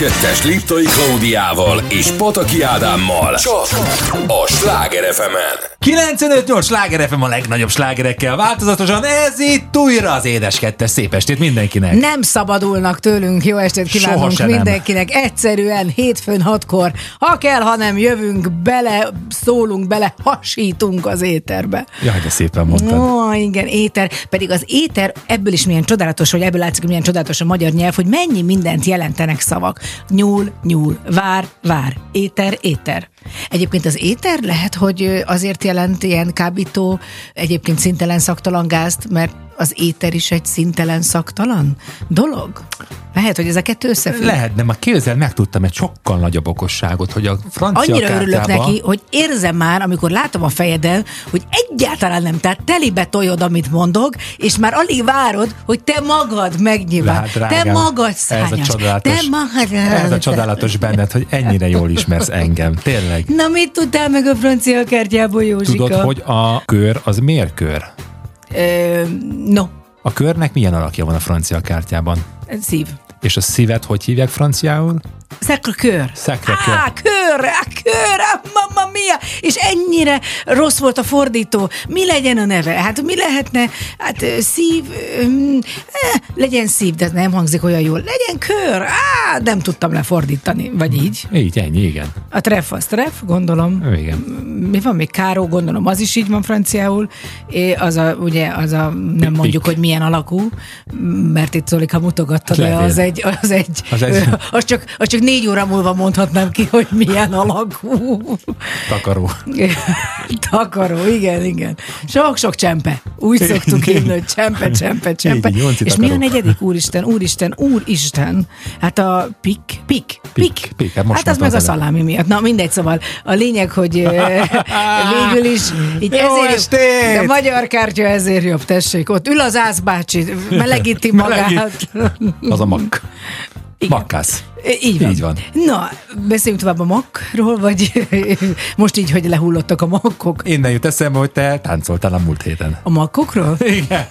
kettes Liptai Klaudiával és Pataki Ádámmal csak a Sláger fm -en. 95-8 sláger FM a legnagyobb slágerekkel változatosan, ez itt újra az édes kettes. Szép estét mindenkinek! Nem szabadulnak tőlünk, jó estét kívánunk se nem. mindenkinek. Egyszerűen hétfőn hatkor, ha kell, ha nem jövünk bele, szólunk bele, hasítunk az éterbe. Jaj, de szépen mondtad. Ó, igen, éter. Pedig az éter ebből is milyen csodálatos, hogy ebből látszik, hogy milyen csodálatos a magyar nyelv, hogy mennyi mindent jelentenek szavak. Nyúl, nyúl, vár, vár, éter, éter. Egyébként az éter lehet, hogy azért jelent ilyen kábító, egyébként szintelen szaktalan gázt, mert az éter is egy szintelen szaktalan dolog? Lehet, hogy ez a kettő összefügg. Lehet, de már képzel, megtudtam egy sokkal nagyobb okosságot, hogy a francia Annyira örülök kártyába- neki, hogy érzem már, amikor látom a fejeden, hogy egyáltalán nem, tehát telibe tojod, amit mondok, és már alig várod, hogy te magad megnyilván. Te drágám, magad ez a szányos. csodálatos, Te magad. ez a csodálatos benned, hogy ennyire jól ismersz engem. Tényleg. Na mit tudtál meg a francia kártyából, Józsika? Tudod, hogy a kör az miért kör? Ö, no, A körnek milyen alakja van a francia kártyában? szív. És a szívet hogy hívják franciául? Sacre kör. Sacré-Cœur. Á, kör, á, kör, á, mamma mia! És ennyire rossz volt a fordító. Mi legyen a neve? Hát mi lehetne? Hát szív, eh, legyen szív, de ez nem hangzik olyan jól. Legyen kör! Á, nem tudtam lefordítani. Vagy így. Így, ennyi, igen. A tref az tref, gondolom. Igen. Mi van még? Káró, gondolom, az is így van franciául. É, az a, ugye, az a, nem mondjuk, hogy milyen alakú, mert itt Zolika mutogatta, de az egy, az egy, az, egy- az, csak, az csak négy óra múlva mondhatnám ki, hogy milyen alakú. Takaró. Takaró, igen, igen. Sok-sok csempe. Úgy szoktuk hívni, hogy csempe, csempe, csempe. Így, nyolci És mi a negyedik? Úristen, úristen, úristen. Hát a pik, pik, pik. pik, hát most hát az meg a szalámi miatt. Na mindegy, szóval a lényeg, hogy végül is így Jó ezért estét! jobb. De a magyar kártya ezért jobb, tessék. Ott ül az ászbácsi, melegíti magát. Az a mak. Igen. Makkász. Így van. Így van. Na, beszéljünk tovább a makról, vagy most így, hogy lehullottak a makkok? Innen jut eszembe, hogy te táncoltál a múlt héten. A makkokról? Igen.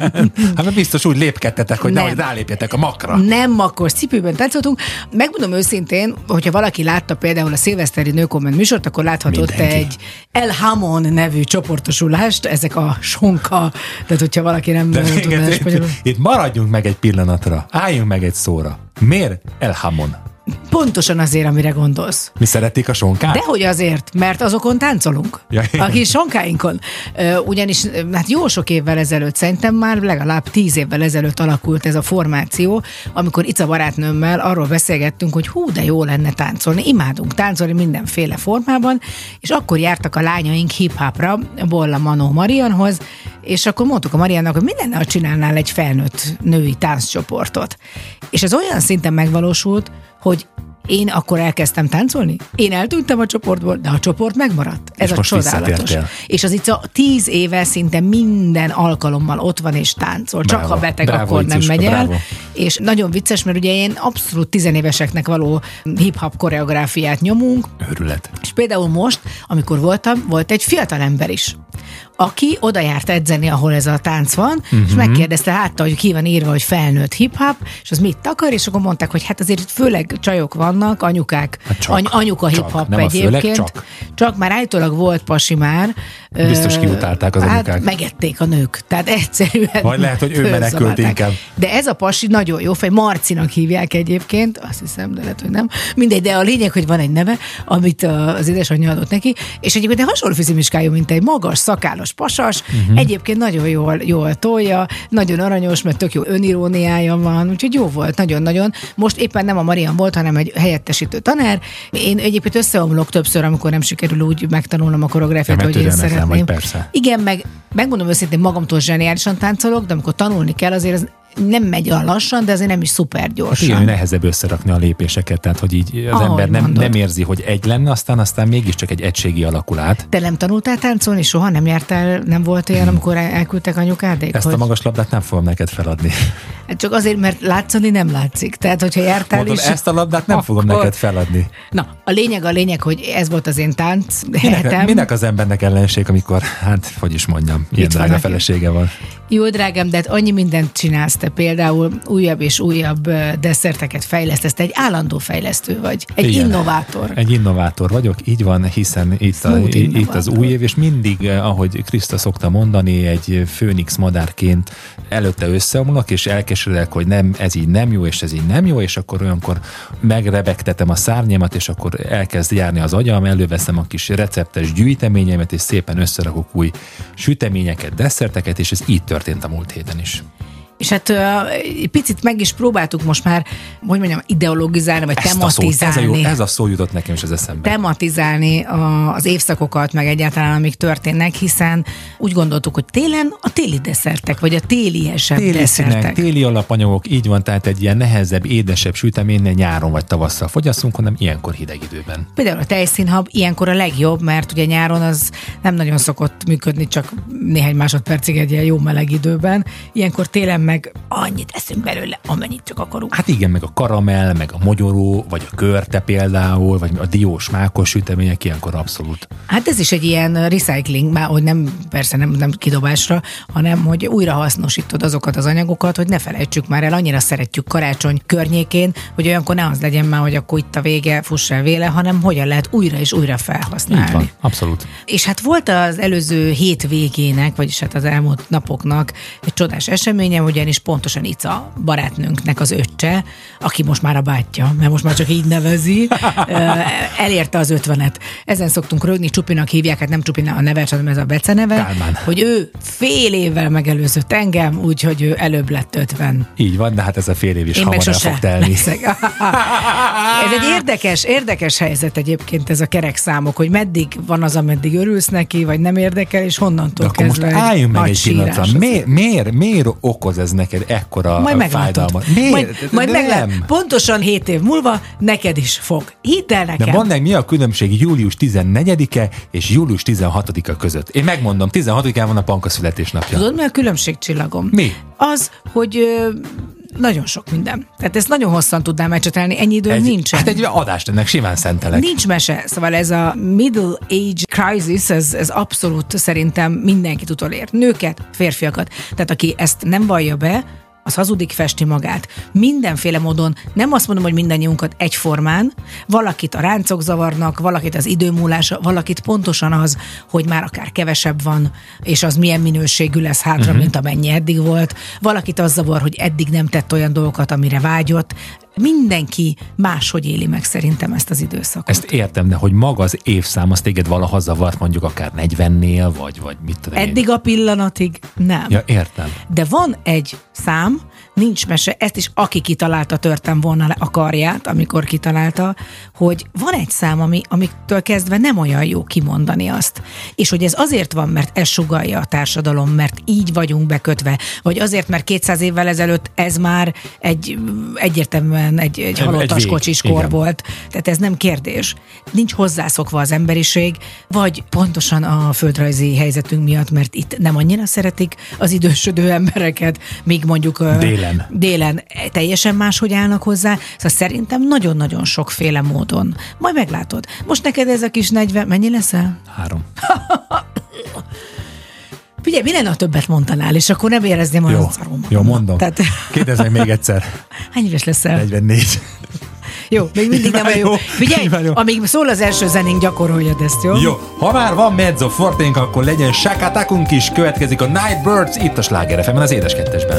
Hát mert biztos úgy lépkedtetek, hogy Nem. nehogy rálépjetek a makra. Nem makkos cipőben táncoltunk. Megmondom őszintén, hogyha valaki látta például a szilveszteri nőkomment műsort, akkor láthatott Mindenki. egy El Hamon nevű csoportosulást, ezek a sonka, tehát hogyha valaki nem De tudná itt, itt maradjunk meg egy pillanatra. Álljunk meg egy szóra. Miért El Hamon? Pontosan azért, amire gondolsz. Mi szeretik a sonkát? Dehogy azért, mert azokon táncolunk. Ja, a kis sonkáinkon. Ugyanis hát jó sok évvel ezelőtt, szerintem már legalább tíz évvel ezelőtt alakult ez a formáció, amikor Ica barátnőmmel arról beszélgettünk, hogy hú, de jó lenne táncolni. Imádunk táncolni mindenféle formában, és akkor jártak a lányaink hip-hopra Bolla Manó Marianhoz, és akkor mondtuk a Mariannak, hogy mi lenne, ha csinálnál egy felnőtt női tánccsoportot. És ez olyan szinten megvalósult, hogy én akkor elkezdtem táncolni, én eltűntem a csoportból, de a csoport megmaradt. Ez És a csodálatos. És az Ica tíz éve szinte minden alkalommal ott van és táncol. Csak Bravo. ha beteg, Bravo, akkor nem megy el. És nagyon vicces, mert ugye én abszolút tizenéveseknek való hip-hop koreográfiát nyomunk, Őrület. és például most, amikor voltam, volt egy fiatal ember is, aki oda járt edzeni, ahol ez a tánc van, uh-huh. Mhm. és megkérdezte, látta, hogy ki van írva, hogy felnőtt hip-hop, és az mit akar, és akkor mondták, hogy hát azért főleg csajok vannak, anyukák, Hát csak. any- anyuka hip-hop Nem a főleg, egyébként. csak. csak már állítólag volt pasi már. Biztos Ö, kiutálták az hát anyukák. megették a nők, tehát egyszerűen Vagy lehet, hogy ő menekült inkább. De ez a pasi nagyon jó fej, Marcinak hívják egyébként, azt hiszem, de lehet, hogy nem. Mindegy, de a lényeg, hogy van egy neve, amit az édesanyja adott neki, és egyébként egy hasonló fizimiskájú, mint egy magas, szakállas pasas, Mhm. uh-huh. egyébként nagyon jól, jól tolja, nagyon aranyos, mert tök jó öniróniája van, úgyhogy jó volt, nagyon-nagyon. Most éppen nem a Marian volt, hanem egy helyettesítő tanár. Én egyébként összeomlok többször, amikor nem sikerül úgy megtanulnom a koreográfiát, hogy én szeretném. vagy, persze. Igen, meg megmondom őszintén, magamtól zseniálisan táncolok, de amikor tanulni kell, azért ez nem megy olyan lassan, de azért nem is szuper Hát gyorsan. igen, hogy nehezebb összerakni a lépéseket, tehát hogy így az Ahogy ember nem, mondod. nem érzi, hogy egy lenne, aztán aztán mégiscsak egy egységi alakul át. Te nem tanultál táncolni? Soha nem jártál, nem volt olyan, amikor el- elküldtek anyukádék? Ezt hogy... a magas labdát nem fogom neked feladni. Hát csak azért, mert látszani nem látszik. Tehát, hogyha jártál Mondom, is... ezt a labdát nem fogom akkor- neked feladni. Na, a lényeg a lényeg, hogy ez volt az én tánc Minek, hetem. minek az embernek ellenség, amikor, hát, hogy is mondjam, ilyen drága felesége van. Jó, drágám, de hát annyi mindent csinálsz elkezdte például újabb és újabb desszerteket fejlesztesz, te egy állandó fejlesztő vagy, egy Igen. innovátor. Egy innovátor vagyok, így van, hiszen itt, a, itt az új év, és mindig, ahogy Kriszta szokta mondani, egy főnix madárként előtte összeomlok, és elkeseredek, hogy nem, ez így nem jó, és ez így nem jó, és akkor olyankor megrebegtetem a szárnyamat, és akkor elkezd járni az agyam, előveszem a kis receptes gyűjteményemet, és szépen összerakok új süteményeket, desszerteket, és ez így történt a múlt héten is. És hát egy picit meg is próbáltuk most már, hogy mondjam, ideologizálni, vagy Ezt a, szó, ez, a jó, tematizálni. ez a szó jutott nekem is az eszembe. tematizálni a, az évszakokat, meg egyáltalán amik történnek, hiszen úgy gondoltuk, hogy télen a téli desszertek, vagy a téliesebb Téli színek, desszertek. téli alapanyagok, így van, tehát egy ilyen nehezebb, édesebb sütemény ne nyáron vagy tavasszal fogyasszunk, hanem ilyenkor hideg időben. Például a tejszínhab ilyenkor a legjobb, mert ugye nyáron az nem nagyon szokott működni, csak néhány másodpercig egy ilyen jó meleg időben. Ilyenkor télen meg annyit eszünk belőle, amennyit csak akarunk. Hát igen, meg a karamell, meg a mogyoró, vagy a körte például, vagy a diós mákos sütemények ilyenkor abszolút. Hát ez is egy ilyen recycling, már hogy nem, persze nem, nem kidobásra, hanem hogy újra hasznosítod azokat az anyagokat, hogy ne felejtsük már el, annyira szeretjük karácsony környékén, hogy olyankor ne az legyen már, hogy akkor itt a vége, fuss el véle, hanem hogyan lehet újra és újra felhasználni. Így van, abszolút. És hát volt az előző hét végének, vagyis hát az elmúlt napoknak egy csodás eseménye, ugyanis pontosan Ica barátnőnknek az öccse, aki most már a bátyja, mert most már csak így nevezi, elérte az ötvenet. Ezen szoktunk rögni, Csupinak hívják, hát nem Csupina a neve, hanem ez a beceneve, Kálmán. hogy ő fél évvel megelőzött engem, úgyhogy ő előbb lett ötven. Így van, de hát ez a fél év is Én hamar el fog telni. ez egy érdekes, érdekes helyzet egyébként ez a kerek számok, hogy meddig van az, ameddig örülsz neki, vagy nem érdekel, és De honnantól akkor most kezdve álljunk meg egy pillanatra. Miért, miért, miért okoz ez neked ekkora Majd fájdalmat? Miért? Majd, majd nem. Pontosan hét év múlva neked is fog. Hidd el nekem. De mondd meg, mi a különbség július 14-e és július 16-a között? Én megmondom, 16-án van a Panka születésnapja. Tudod, mi a különbség, csillagom? Mi? Az, hogy ö, nagyon sok minden. Tehát ezt nagyon hosszan tudnám ecsetelni, ennyi idő Ez, nincsen. Hát egy adást ennek simán szentelek. Nincs mese, szóval ez a middle age crisis, ez, ez abszolút szerintem mindenkit utolér. Nőket, férfiakat. Tehát aki ezt nem vallja be, az hazudik, festi magát. Mindenféle módon, nem azt mondom, hogy mindannyiunkat egyformán, valakit a ráncok zavarnak, valakit az időmúlása, valakit pontosan az, hogy már akár kevesebb van, és az milyen minőségű lesz hátra, uh-huh. mint amennyi eddig volt. Valakit az zavar, hogy eddig nem tett olyan dolgokat, amire vágyott. Mindenki máshogy éli meg szerintem ezt az időszakot. Ezt értem, de hogy maga az évszám az téged valaha zavart mondjuk akár 40-nél, vagy, vagy mit tudom én. Eddig a pillanatig nem. Ja, értem. De van egy szám, nincs mese, ezt is aki kitalálta, törtem volna le a karját, amikor kitalálta, hogy van egy szám, ami, amiktől kezdve nem olyan jó kimondani azt. És hogy ez azért van, mert ez sugalja a társadalom, mert így vagyunk bekötve, vagy azért, mert 200 évvel ezelőtt ez már egy egyértelműen egy, egy halottas vég, kocsiskor igen. volt. Tehát ez nem kérdés. Nincs hozzászokva az emberiség, vagy pontosan a földrajzi helyzetünk miatt, mert itt nem annyira szeretik az idősödő embereket, míg mondjuk ö, Délen. délen teljesen máshogy állnak hozzá. Szóval szerintem nagyon-nagyon sokféle módon. Majd meglátod. Most neked ez a kis 40, mennyi leszel? Három. Figyelj, mi lenne, ha többet mondanál, és akkor nem érezném olyan Jó, szarom. jó, mondom. Tehát, Kérdezz meg még egyszer. hány éves leszel? 44. Jó, még mindig nem jó. jó, Figyelj, jó. amíg szól az első zenénk, gyakoroljad ezt, jó? Jó, ha már van mezzo forténk, akkor legyen sakatakunk is. Következik a Nightbirds itt a Sláger FM-en, az édes kettesben.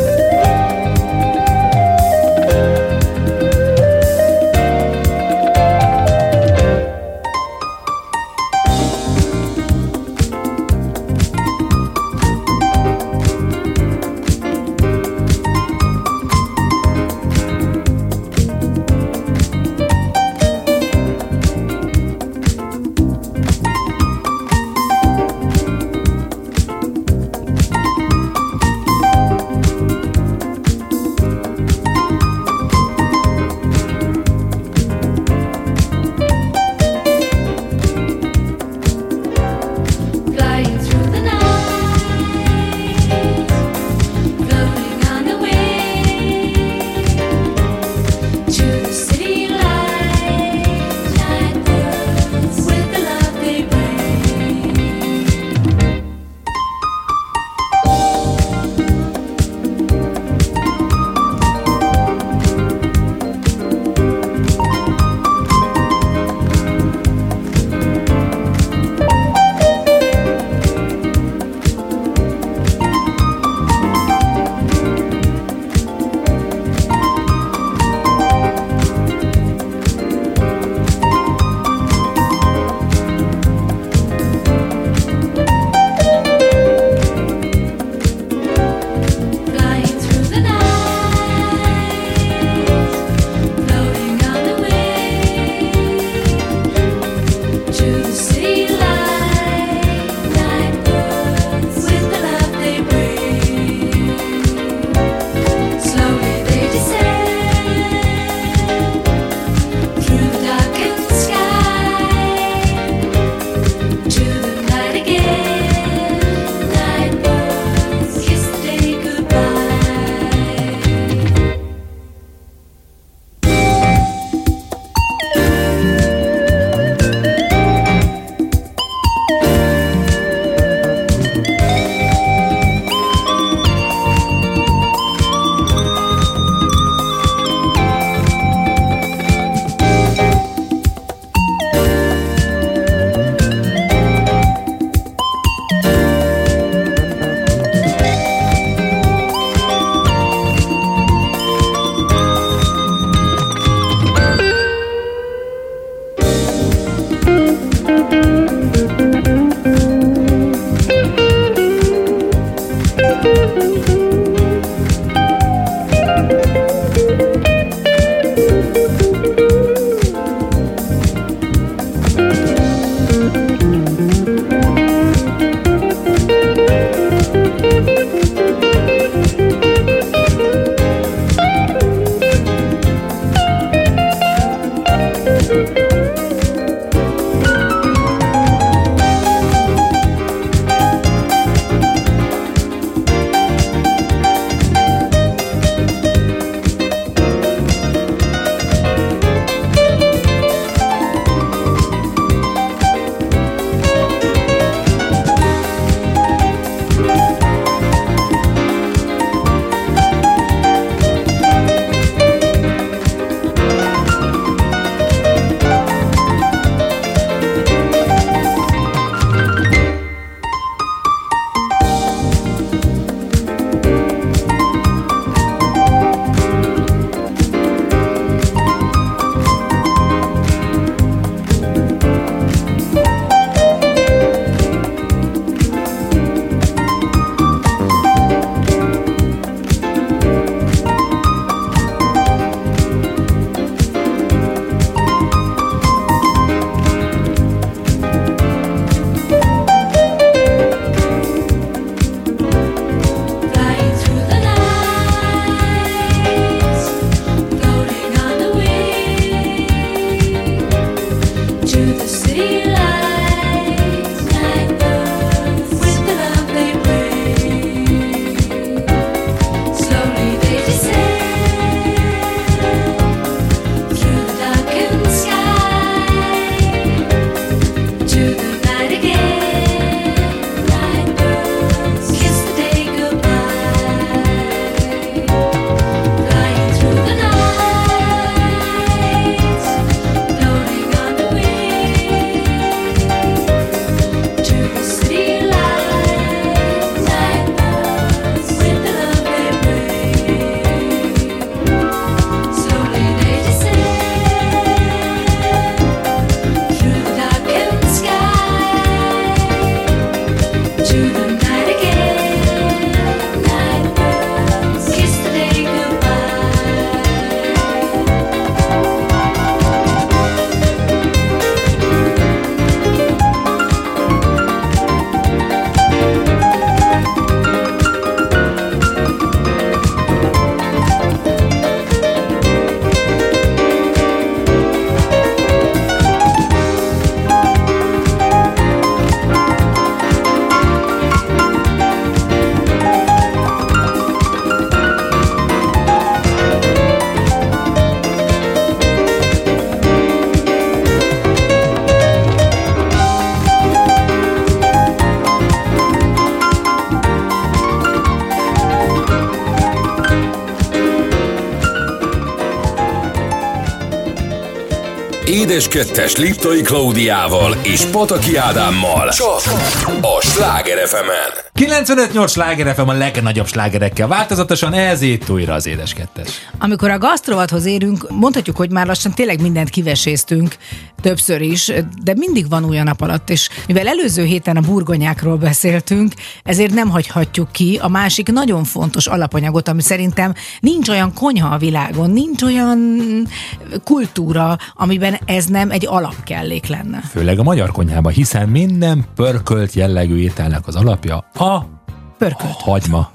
Édes Kettes Liptai Klaudiával és Pataki Ádámmal. Csak a Sláger fm 95-8 sláger FM a legnagyobb slágerekkel. Változatosan ez itt újra az édes kettes. Amikor a gasztrovathoz érünk, mondhatjuk, hogy már lassan tényleg mindent kiveséztünk, többször is, de mindig van új a nap alatt, és mivel előző héten a burgonyákról beszéltünk, ezért nem hagyhatjuk ki a másik nagyon fontos alapanyagot, ami szerintem nincs olyan konyha a világon, nincs olyan kultúra, amiben ez nem egy alapkellék lenne. Főleg a magyar konyhában, hiszen minden pörkölt jellegű ételnek az alapja a Pörkölt. hagyma.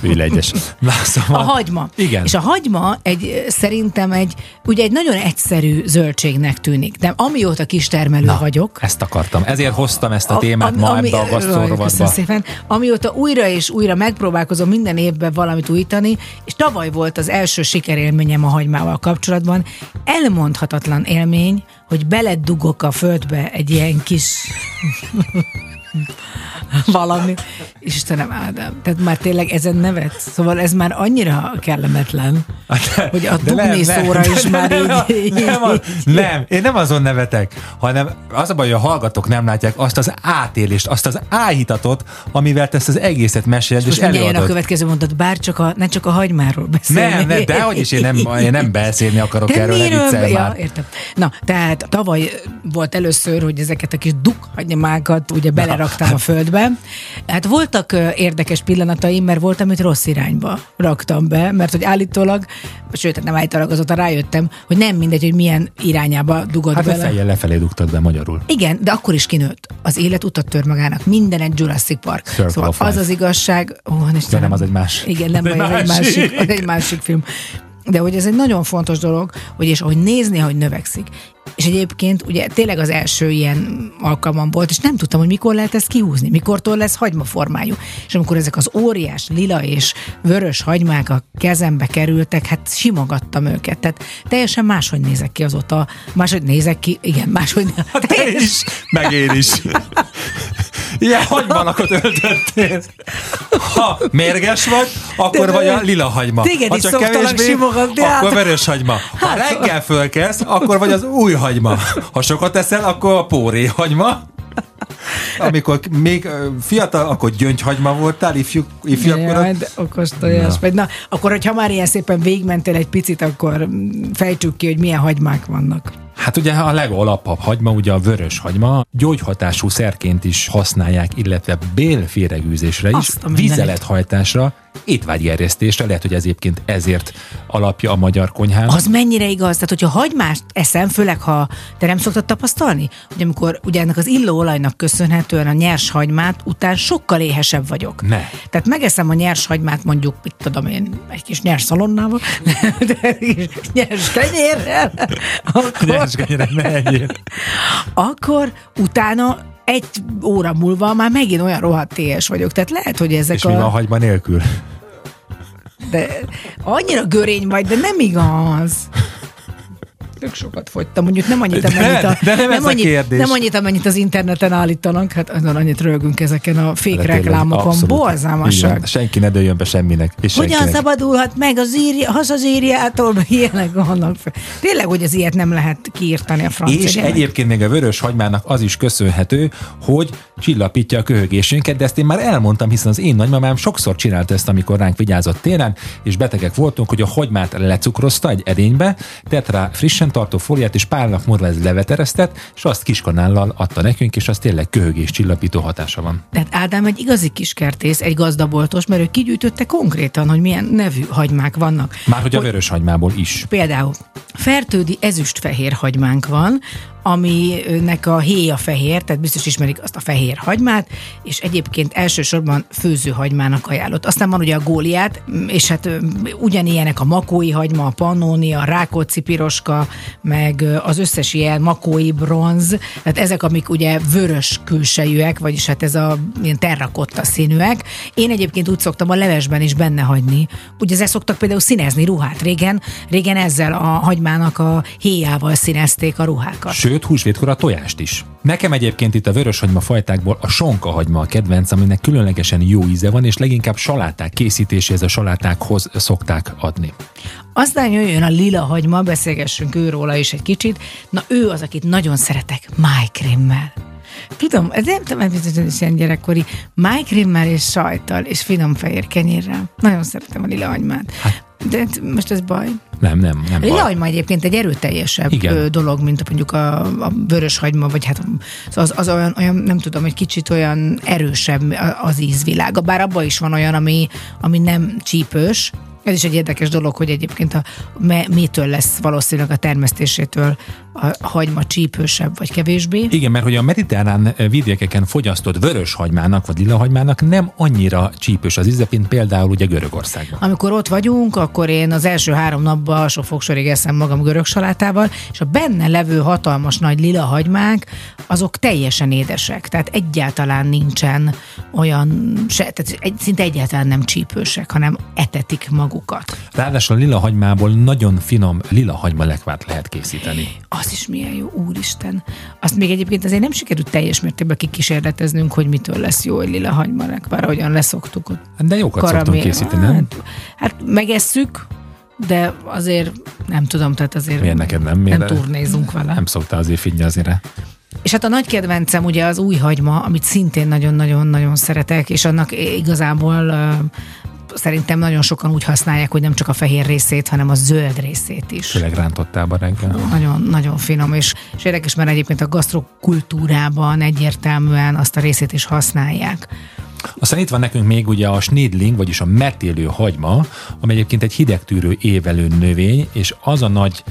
Villegyes. Na, szóval, A hagyma. Igen. És a hagyma egy, szerintem egy, ugye egy nagyon egyszerű zöldségnek tűnik, de amióta kistermelő Na, vagyok, ezt akartam. Ezért hoztam ezt a A- témát ami- ma ami- ebbe a Köszönöm gasztrorovadba. szépen. Amióta újra és újra megpróbálkozom minden évben valamit újítani, és tavaly volt az első sikerélményem a hagymával kapcsolatban. Elmondhatatlan élmény, hogy beledugok a földbe egy ilyen kis valami. Istenem, Ádám, tehát már tényleg ezen nevet. Szóval ez már annyira kellemetlen, hogy a dugni szóra is már így... Nem, az- nem, én nem azon nevetek, hanem az a baj, hogy a hallgatók nem látják azt az átélést, azt az áhítatot, amivel te ezt az egészet meséled és mindjárt jön a előadod. következő mondat, bár csak a, ne csak a hagymáról beszélni. Nem, nem, dehogy is én nem, én nem beszélni akarok De erről, ne miről? viccelj Ja, már. értem. Na, tehát tavaly volt először, hogy ezeket a kis dukhagymákat ugye beleraktam a földbe. Hát voltak érdekes pillanataim, mert volt, amit rossz irányba raktam be, mert hogy állítólag, sőt, hát nem állítólag azóta rájöttem, hogy nem mindegy, hogy milyen irányába dugod Hát a bele. fejjel lefelé dugtad be magyarul. Igen, de akkor is kinőtt. Az élet utat tör magának. Minden egy Jurassic Park. Circle szóval of az Life. az igazság... Ó, Istenem. nem, az egy más. Igen, nem baj, az egy másik. másik, az egy másik film. De hogy ez egy nagyon fontos dolog, hogy és ahogy nézni, hogy növekszik. És egyébként ugye tényleg az első ilyen alkalmam volt, és nem tudtam, hogy mikor lehet ezt kihúzni, mikortól lesz hagymaformájú. És amikor ezek az óriás lila és vörös hagymák a kezembe kerültek, hát simogattam őket. Tehát teljesen máshogy nézek ki azóta. Máshogy nézek ki, igen, máshogy. Hát Te is, meg én is. Ilyen hagymalakot öltöttél. Ha mérges vagy, akkor De vagy a lila hagyma. Téged ha is csak szoktalak kevésbé, simogatni, hát. akkor vörös hagyma. Ha reggel fölkelsz, akkor vagy az új hagyma. Ha sokat eszel, akkor a póré hagyma. Amikor még fiatal, akkor gyöngyhagyma voltál, ifjú, ifjabb Jaj, korod. de okos tojás. Vagy na, akkor, hogyha már ilyen szépen végigmentél egy picit, akkor fejtsük ki, hogy milyen hagymák vannak. Hát ugye a legalapabb hagyma, ugye a vörös hagyma, gyógyhatású szerként is használják, illetve bélféregűzésre is, vizelethajtásra, étvágygerjesztésre, lehet, hogy ez egyébként ezért alapja a magyar konyhának. Az mennyire igaz? Tehát, hogyha hagymást eszem, főleg ha te nem szoktad tapasztalni, hogy amikor ugye ennek az illóolajnak köszönhetően a nyers hagymát után sokkal éhesebb vagyok. Ne. Tehát megeszem a nyers hagymát mondjuk, mit tudom én, egy kis nyers szalonnával, de egy kis nyers kenyérrel, akkor, Nyers kenyeret ne egyél. akkor utána egy óra múlva már megint olyan rohadt éhes vagyok. Tehát lehet, hogy ezek És a... mi van hagyma nélkül? De annyira görény vagy, de nem igaz. Tök sokat fogytam, mondjuk nem annyit, amennyit, a, de nem a annyit, kérdés. nem annyit, amennyit az interneten állítanak, hát azon annyit rögünk ezeken a fék reklámokon. Borzalmasak. Senki ne dőljön be semminek. És Hogyan senkinek. szabadulhat meg az írja, hazazírjától, meg ilyenek vannak. Tényleg, hogy az ilyet nem lehet kiírtani a francia És gyerek. egyébként még a vörös hagymának az is köszönhető, hogy csillapítja a köhögésünket, de ezt én már elmondtam, hiszen az én nagymamám sokszor csinálta ezt, amikor ránk vigyázott télen, és betegek voltunk, hogy a hagymát lecukrozta egy edénybe, tett rá frissen tartó fóliát, és pár nap múlva ez leveteresztett, és azt kiskanállal adta nekünk, és az tényleg köhögés csillapító hatása van. Tehát Ádám egy igazi kiskertész, egy gazdaboltos, mert ő kigyűjtötte konkrétan, hogy milyen nevű hagymák vannak. Már hogy a vörös hagymából is. Például fertődi ezüstfehér hagymánk van, aminek a héja fehér, tehát biztos ismerik azt a fehér hagymát, és egyébként elsősorban főzőhagymának ajánlott. Aztán van ugye a góliát, és hát ugyanilyenek a makói hagyma, a pannóni, a rákóczi piroska, meg az összes ilyen makói bronz, tehát ezek, amik ugye vörös külsejűek, vagyis hát ez a ilyen terrakotta színűek. Én egyébként úgy szoktam a levesben is benne hagyni. Ugye ezzel szoktak például színezni ruhát. Régen, régen ezzel a hagymának a héjával színezték a ruhákat. Sőt, sőt húsvétkor a tojást is. Nekem egyébként itt a vöröshagyma fajtákból a sonkahagyma a kedvenc, aminek különlegesen jó íze van, és leginkább saláták készítéséhez a salátákhoz szokták adni. Aztán jöjjön a lila hagyma, beszélgessünk őróla is egy kicsit. Na ő az, akit nagyon szeretek, májkrémmel. Tudom, ez nem tudom, ez ilyen gyerekkori májkrémmel és sajttal és finom fehér kenyérrel. Nagyon szeretem a lila hagymát. Hát, de most ez baj. Nem, nem, nem. Lila hagyma egyébként egy erőteljesebb Igen. dolog, mint mondjuk a, a vörös hagyma, vagy hát az, az olyan, olyan, nem tudom, egy kicsit olyan erősebb az ízvilága. Bár abban is van olyan, ami, ami nem csípős, ez is egy érdekes dolog, hogy egyébként a, mitől lesz valószínűleg a termesztésétől a hagyma csípősebb vagy kevésbé. Igen, mert hogy a mediterrán vidékeken fogyasztott vörös hagymának vagy lila hagymának nem annyira csípős az íze, mint például ugye Görögországban. Amikor ott vagyunk, akkor én az első három napban alsó fogsorig eszem magam görög salátával, és a benne levő hatalmas nagy lila hagymák, azok teljesen édesek, tehát egyáltalán nincsen olyan, se, tehát egy, szinte egyáltalán nem csípősek, hanem etetik magukat. Ráadásul a lila hagymából nagyon finom lila hagyma lekvárt lehet készíteni. Az is milyen jó, úristen. Azt még egyébként azért nem sikerült teljes mértékben kikísérleteznünk, hogy mitől lesz jó egy lila hagyma lekvár, ahogyan leszoktuk ott. De jókat karamél. szoktunk készíteni, nem? Hát, hát megesszük, de azért nem tudom, tehát azért Miért neked nem? Miért nem turnézunk vele. Nem szoktál azért figyelni azért és hát a nagy kedvencem ugye az új hagyma, amit szintén nagyon-nagyon-nagyon szeretek, és annak igazából szerintem nagyon sokan úgy használják, hogy nem csak a fehér részét, hanem a zöld részét is. Főleg rántottában reggel. Nagyon, nagyon finom, és, és érdekes, mert egyébként a gasztrokultúrában egyértelműen azt a részét is használják. Aztán itt van nekünk még ugye a snidling, vagyis a metélő hagyma, ami egyébként egy hidegtűrő évelő növény, és az a nagy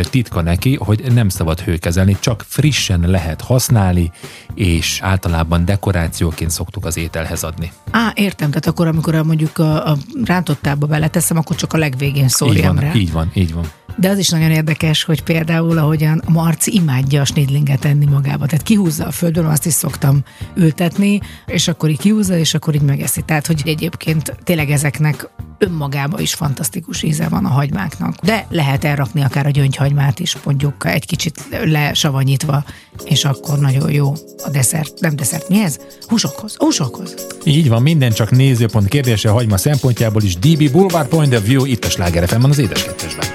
titka neki, hogy nem szabad hőkezelni, csak frissen lehet használni, és általában dekorációként szoktuk az ételhez adni. Á, értem, tehát akkor amikor mondjuk a, a rántottába beleteszem, akkor csak a legvégén szórjam így van, rá. Így van, így van. De az is nagyon érdekes, hogy például ahogyan Marci imádja a snidlinget enni magába. Tehát kihúzza a földön, azt is szoktam ültetni, és akkor így kihúzza, és akkor így megeszi. Tehát, hogy egyébként tényleg ezeknek önmagában is fantasztikus íze van a hagymáknak. De lehet elrakni akár a gyöngyhagymát is, mondjuk egy kicsit lesavanyítva, és akkor nagyon jó a desszert. Nem desszert, mi ez? Húsokhoz. Húsokhoz. Így van, minden csak nézőpont kérdése a hagyma szempontjából is. DB Boulevard Point of View itt a Sláger FM-ben az édeskettősben.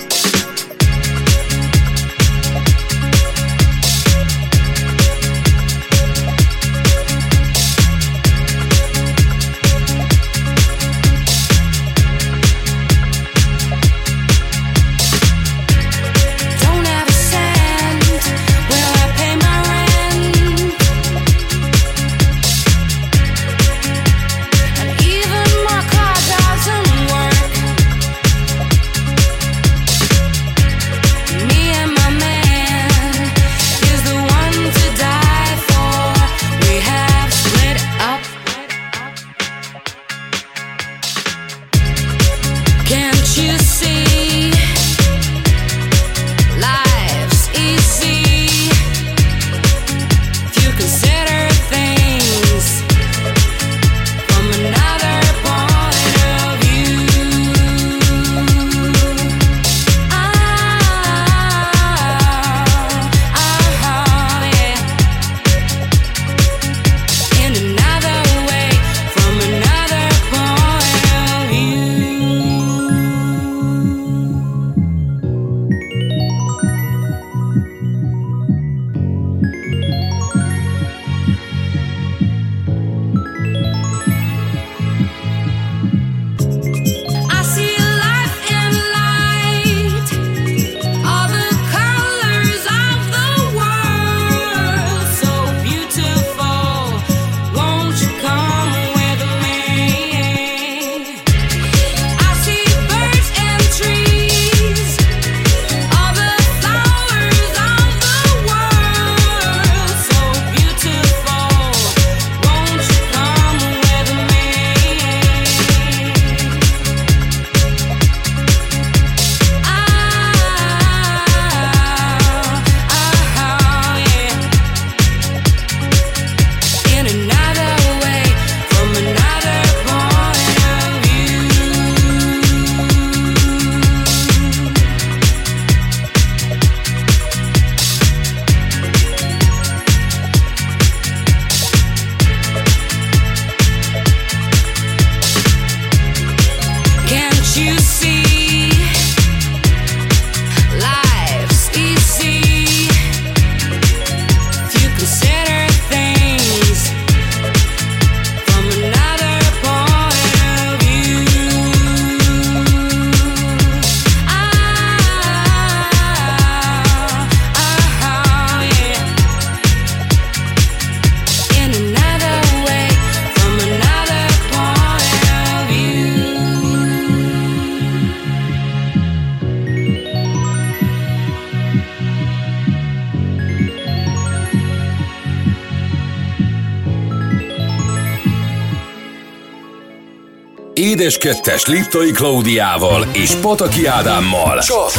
Édes Kettes Liptai Klaudiával és Pataki Ádámmal. Csak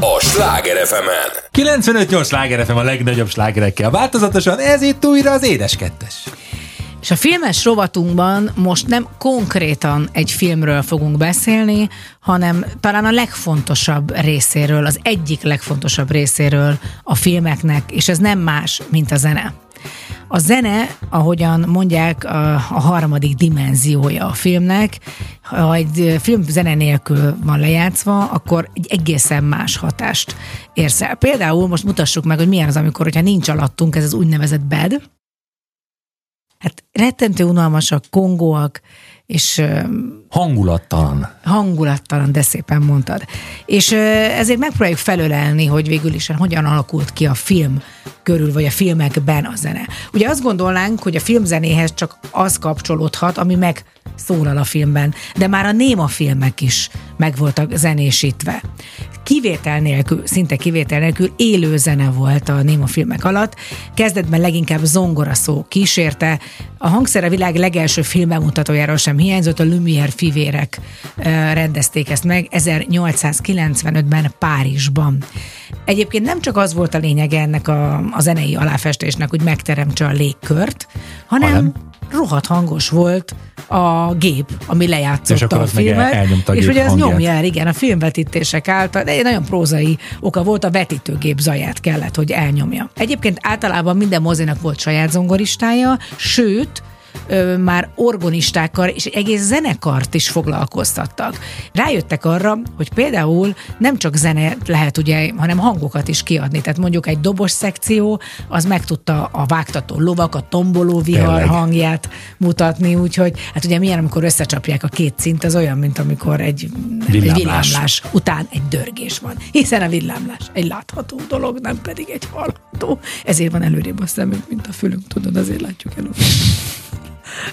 a Sláger fm 95-8 Sláger FM a legnagyobb slágerekkel. Változatosan ez itt újra az Édes Kettes. És a filmes rovatunkban most nem konkrétan egy filmről fogunk beszélni, hanem talán a legfontosabb részéről, az egyik legfontosabb részéről a filmeknek, és ez nem más, mint a zene. A zene, ahogyan mondják, a, a harmadik dimenziója a filmnek. Ha egy film zene nélkül van lejátszva, akkor egy egészen más hatást érsz el. Például most mutassuk meg, hogy milyen az, amikor, hogyha nincs alattunk, ez az úgynevezett bed. Hát rettentő unalmasak, kongóak, és Hangulattalan. hangulattalan, de szépen mondtad. És ezért megpróbáljuk felölelni, hogy végül is hogyan alakult ki a film körül, vagy a filmekben a zene. Ugye azt gondolnánk, hogy a filmzenéhez csak az kapcsolódhat, ami megszólal a filmben, de már a néma filmek is meg voltak zenésítve. Kivétel nélkül, szinte kivétel nélkül élő zene volt a néma filmek alatt. Kezdetben leginkább zongora szó kísérte. A hangszer a világ legelső filmmutatójáról sem hiányzott, a Lumière fivérek rendezték ezt meg 1895-ben Párizsban. Egyébként nem csak az volt a lényege ennek a, a zenei aláfestésnek, hogy megteremtse a légkört, hanem, Hanem? Rohadt hangos volt a gép, ami lejátszotta a filmet, el- a és ugye ez hangját. nyomja el, igen, a filmvetítések által, de egy nagyon prózai oka volt, a vetítőgép zaját kellett, hogy elnyomja. Egyébként általában minden mozinak volt saját zongoristája, sőt, ö, már orgonistákkal és egy egész zenekart is foglalkoztattak. Rájöttek arra, hogy például nem csak zene lehet ugye, hanem hangokat is kiadni. Tehát mondjuk egy dobos szekció, az meg tudta a vágtató lovak, a tomboló vihar Tényleg. hangját mutatni, úgyhogy hát ugye milyen, amikor összecsapják a két szint, az olyan, mint amikor egy egy Villámlás. villámlás után egy dörgés van. Hiszen a villámlás egy látható dolog, nem pedig egy hallható. Ezért van előrébb a szemünk, mint a fülünk, tudod, azért látjuk előbb.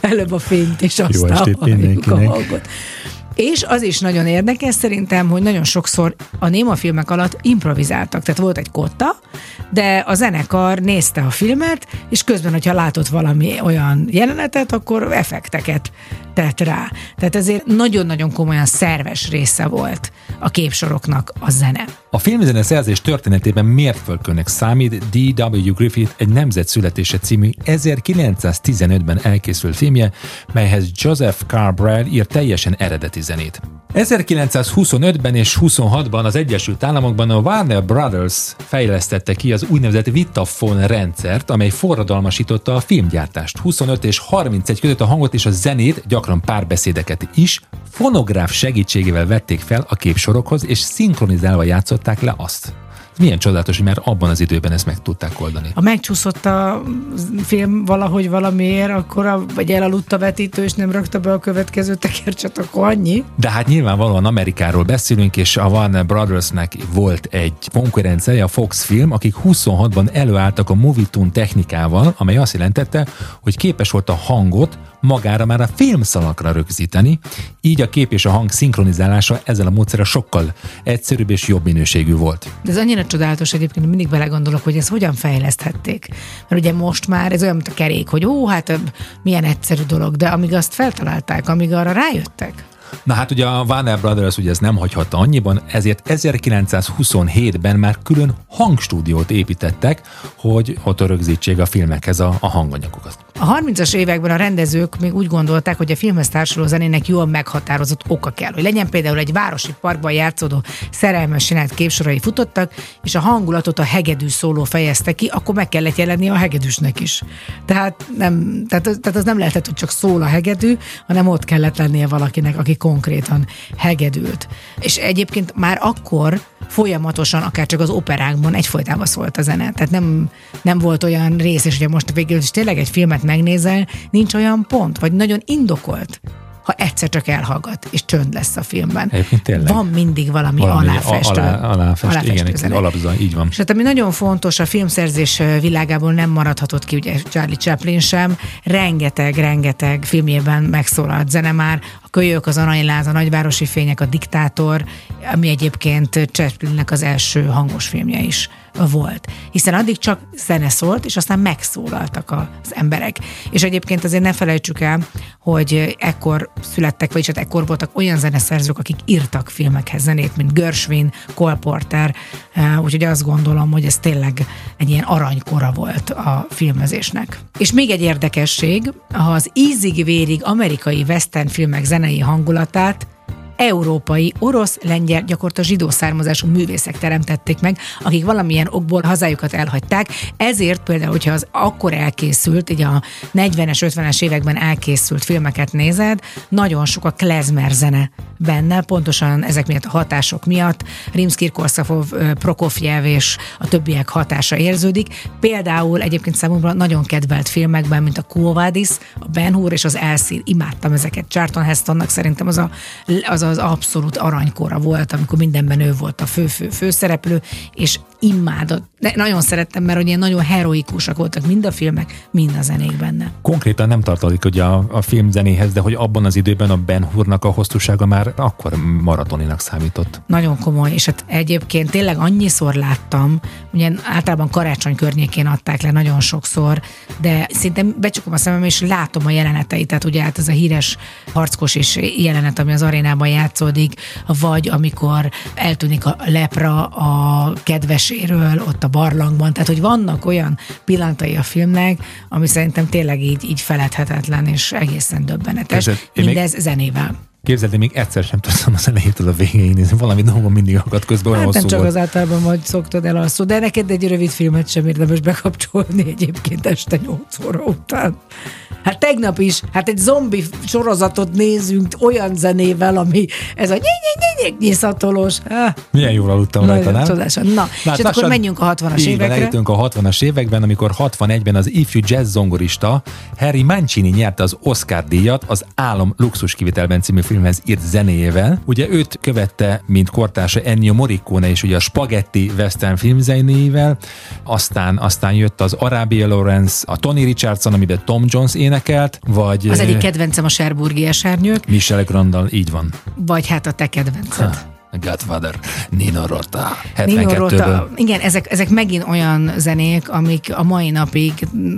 Előbb a fényt, és aztán estét halljuk a hangot. És az is nagyon érdekes szerintem, hogy nagyon sokszor a néma filmek alatt improvizáltak. Tehát volt egy kotta, de a zenekar nézte a filmet, és közben, hogyha látott valami olyan jelenetet, akkor effekteket tett rá. Tehát ezért nagyon-nagyon komolyan szerves része volt a képsoroknak a zene. A filmzene szerzés történetében mérföldkőnek számít D.W. Griffith egy nemzet születése című 1915-ben elkészült filmje, melyhez Joseph Carbrell írt teljesen eredeti zenét. 1925-ben és 26-ban az Egyesült Államokban a Warner Brothers fejlesztette ki az úgynevezett Vitaphone rendszert, amely forradalmasította a filmgyártást. 25 és 31 között a hangot és a zenét, gyakran párbeszédeket is, fonográf segítségével vették fel a képsorokhoz, és szinkronizálva játszották le azt. Milyen csodálatos, hogy már abban az időben ezt meg tudták oldani. Ha megcsúszott a film valahogy valamiért, akkor a, vagy elaludt a vetítő, és nem rakta be a következő tekercset, akkor annyi. De hát nyilvánvalóan Amerikáról beszélünk, és a Warner Brothersnek volt egy konkurenciája, a Fox Film, akik 26-ban előálltak a Movitune technikával, amely azt jelentette, hogy képes volt a hangot magára már a filmszalakra rögzíteni, így a kép és a hang szinkronizálása ezzel a módszerrel sokkal egyszerűbb és jobb minőségű volt. De ez annyira csodálatos egyébként, mindig belegondolok, hogy ezt hogyan fejleszthették. Mert ugye most már ez olyan, mint a kerék, hogy ó, hát milyen egyszerű dolog, de amíg azt feltalálták, amíg arra rájöttek. Na hát ugye a Warner Brothers ugye ez nem hagyhatta annyiban, ezért 1927-ben már külön hangstúdiót építettek, hogy ott rögzítsék a filmekhez a, a hanganyagokat. A 30-as években a rendezők még úgy gondolták, hogy a filmhez társuló zenének jól meghatározott oka kell, hogy legyen például egy városi parkban játszódó szerelmes jelenet képsorai futottak, és a hangulatot a hegedű szóló fejezte ki, akkor meg kellett jelenni a hegedűsnek is. Tehát, nem, tehát, tehát az nem lehetett, hogy csak szól a hegedű, hanem ott kellett lennie valakinek, aki konkrétan hegedült. És egyébként már akkor folyamatosan, akár csak az operákban egyfolytában szólt a zene. Tehát nem, nem volt olyan rész, és ugye most végül is tényleg egy filmet megnézel, nincs olyan pont, vagy nagyon indokolt, ha egyszer csak elhallgat, és csönd lesz a filmben. Van mindig valami, Valami aláfestő. alá, aláfest, aláfestő igen, alapzaj, így van. És hát ami nagyon fontos, a filmszerzés világából nem maradhatott ki, ugye Charlie Chaplin sem, rengeteg, rengeteg filmjében megszólalt zene már, Kölyök, az Aranyláz, a Nagyvárosi Fények, a Diktátor, ami egyébként Chaplinnek az első hangos filmje is volt. Hiszen addig csak zene szólt, és aztán megszólaltak az emberek. És egyébként azért ne felejtsük el, hogy ekkor születtek, vagyis hát ekkor voltak olyan zeneszerzők, akik írtak filmekhez zenét, mint Gershwin, Cole Porter, úgyhogy azt gondolom, hogy ez tényleg egy ilyen aranykora volt a filmezésnek. És még egy érdekesség, ha az ízig-vérig amerikai western filmek zenei hangulatát európai, orosz, lengyel, gyakorta zsidó származású művészek teremtették meg, akik valamilyen okból hazájukat elhagyták. Ezért például, hogyha az akkor elkészült, így a 40-es, 50-es években elkészült filmeket nézed, nagyon sok a klezmer zene benne, pontosan ezek miatt a hatások miatt. Rimskij-Korszafov, Prokofjev és a többiek hatása érződik. Például egyébként számomra nagyon kedvelt filmekben, mint a Kuovadis, a Ben Hur és az Elszír. Imádtam ezeket. Charlton Hestonnak szerintem az a, az, az abszolút aranykora volt, amikor mindenben ő volt a fő-fő főszereplő, és imádott. De nagyon szerettem, mert ugye nagyon heroikusak voltak mind a filmek, mind a zenék benne. Konkrétan nem tartozik ugye a, a film zenéhez, de hogy abban az időben a Ben Hurnak a hosszúsága már akkor maratoninak számított. Nagyon komoly, és hát egyébként tényleg annyiszor láttam, ugye általában karácsony környékén adták le nagyon sokszor, de szinte becsukom a szemem, és látom a jeleneteit, tehát ugye hát ez a híres harckos is jelenet, ami az arénában játszódik, vagy amikor eltűnik a lepra a kedveséről ott a barlangban, tehát hogy vannak olyan pillanatai a filmnek, ami szerintem tényleg így, így feledhetetlen és egészen döbbenetes. Mindez még... zenével. Képzeld, még egyszer sem tudtam az elejétől a végéig nézni, valami dolgom mindig akad közben, olyan hát nem csak volt. az általában majd szoktad elalszó, de neked egy rövid filmet sem érdemes bekapcsolni egyébként este 8 óra után. Hát tegnap is, hát egy zombi sorozatot nézünk olyan zenével, ami ez a nyiszatolós. Milyen jól aludtam rajta, nem? Csodásan. Na, Na és akkor menjünk a 60-as évekre. Eljutunk a 60-as években, amikor 61-ben az ifjú jazz zongorista Harry Mancini nyerte az Oscar díjat az Álom luxus kivitelben című filmhez írt zenéjével. Ugye őt követte, mint kortársa Ennio Morricone és ugye a Spaghetti western filmzenéjével, aztán, aztán jött az Arabia Lawrence, a Tony Richardson, amiben Tom Jones énekelt, vagy... Az egyik kedvencem a Sherburgi esárnyők. Michel Grandal, így van. Vagy hát a te kedvenced. Ha. Godfather, Nino Rota, 72 Nino Rota, igen, ezek, ezek megint olyan zenék, amik a mai napig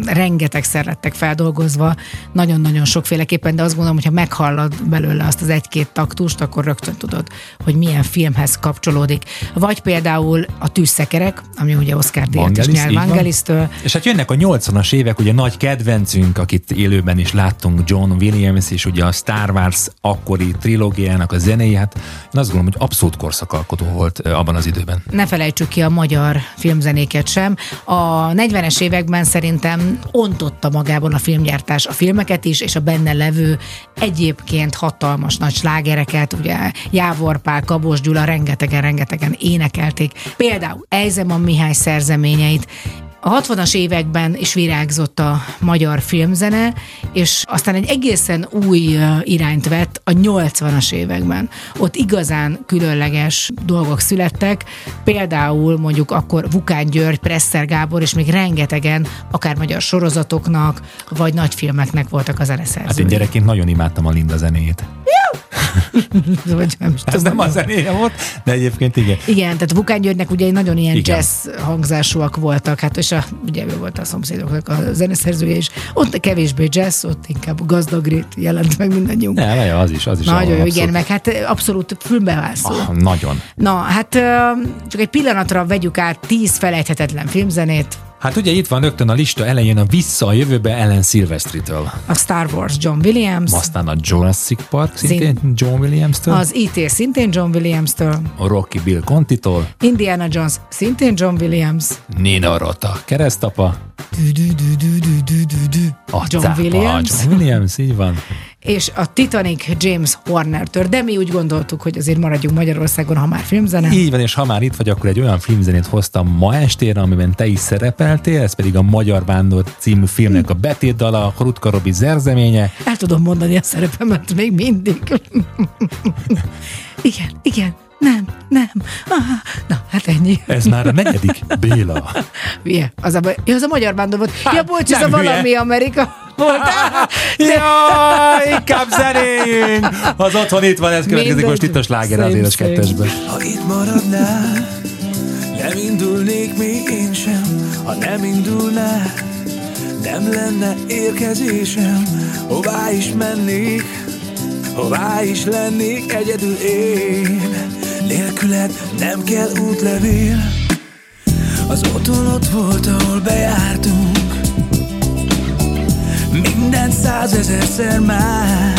rengetegszer lettek feldolgozva, nagyon-nagyon sokféleképpen, de azt gondolom, hogy ha meghallod belőle azt az egy-két taktust, akkor rögtön tudod, hogy milyen filmhez kapcsolódik. Vagy például a Tűzszekerek, ami ugye Oscar díjat is nyel Vangelis-től. És hát jönnek a 80-as évek, ugye nagy kedvencünk, akit élőben is láttunk, John Williams, és ugye a Star Wars akkori trilógiának a zenéjét, én azt gondolom, hogy abszolút abszolút korszakalkotó volt abban az időben. Ne felejtsük ki a magyar filmzenéket sem. A 40-es években szerintem ontotta magában a filmgyártás a filmeket is, és a benne levő egyébként hatalmas nagy slágereket, ugye Jávor Pál, Kabos Gyula rengetegen-rengetegen énekelték. Például Ejzeman Mihály szerzeményeit, a 60-as években is virágzott a magyar filmzene, és aztán egy egészen új irányt vett a 80-as években. Ott igazán különleges dolgok születtek, például mondjuk akkor Vukán György, Presser Gábor, és még rengetegen, akár magyar sorozatoknak, vagy nagyfilmeknek voltak a zeneszerzői. Hát én gyerekként nagyon imádtam a Linda zenéjét. Vagy nem is Ez nem a zenéje volt, de egyébként igen. Igen, tehát Vukán Györgynek ugye nagyon ilyen igen. jazz hangzásúak voltak, hát és a, ugye ő volt a szomszédoknak a zeneszerzője is. Ott kevésbé jazz, ott inkább gazdagrit jelent meg mindannyiunk. Ne, az is, az is. Nagyon jó, igen, meg hát abszolút filmbevászó. Ah, nagyon. Na, hát csak egy pillanatra vegyük át tíz felejthetetlen filmzenét, Hát ugye itt van rögtön a lista elején a Vissza a jövőbe Ellen Silvestri-től. A Star Wars John Williams. Aztán a Jurassic Park szintén Szín... John Williams-től. Az IT szintén John Williams-től. A Rocky Bill Conti-tól. Indiana Jones szintén John Williams. Nina Rota keresztapa. A John cápa, Williams. John Williams, így van és a Titanic James Horner-től, de mi úgy gondoltuk, hogy azért maradjunk Magyarországon, ha már filmzene. Így van, és ha már itt vagy, akkor egy olyan filmzenét hoztam ma estére, amiben te is szerepeltél, ez pedig a Magyar Vándor című filmnek a betétdala, a Rutka Robi zerzeménye. El tudom mondani a szerepemet még mindig. igen, igen, nem, nem. Ah, na, hát ennyi. Ez már a negyedik, Béla. Milyen? Az a, ja, az a magyar vándor volt. Hát, ja, bocs, ez a valami hülye. Amerika. ja, inkább zenéljünk! Az otthon itt van, ez következik Mindegy. most itt a sláger az szép. kettesben. Ha itt maradnál, nem indulnék még én sem, ha nem indulnál, nem lenne érkezésem, hová is mennék, hová is lennék egyedül én, nélküled nem kell útlevél, az otthon ott volt, ahol bejártunk, minden százezerszer már,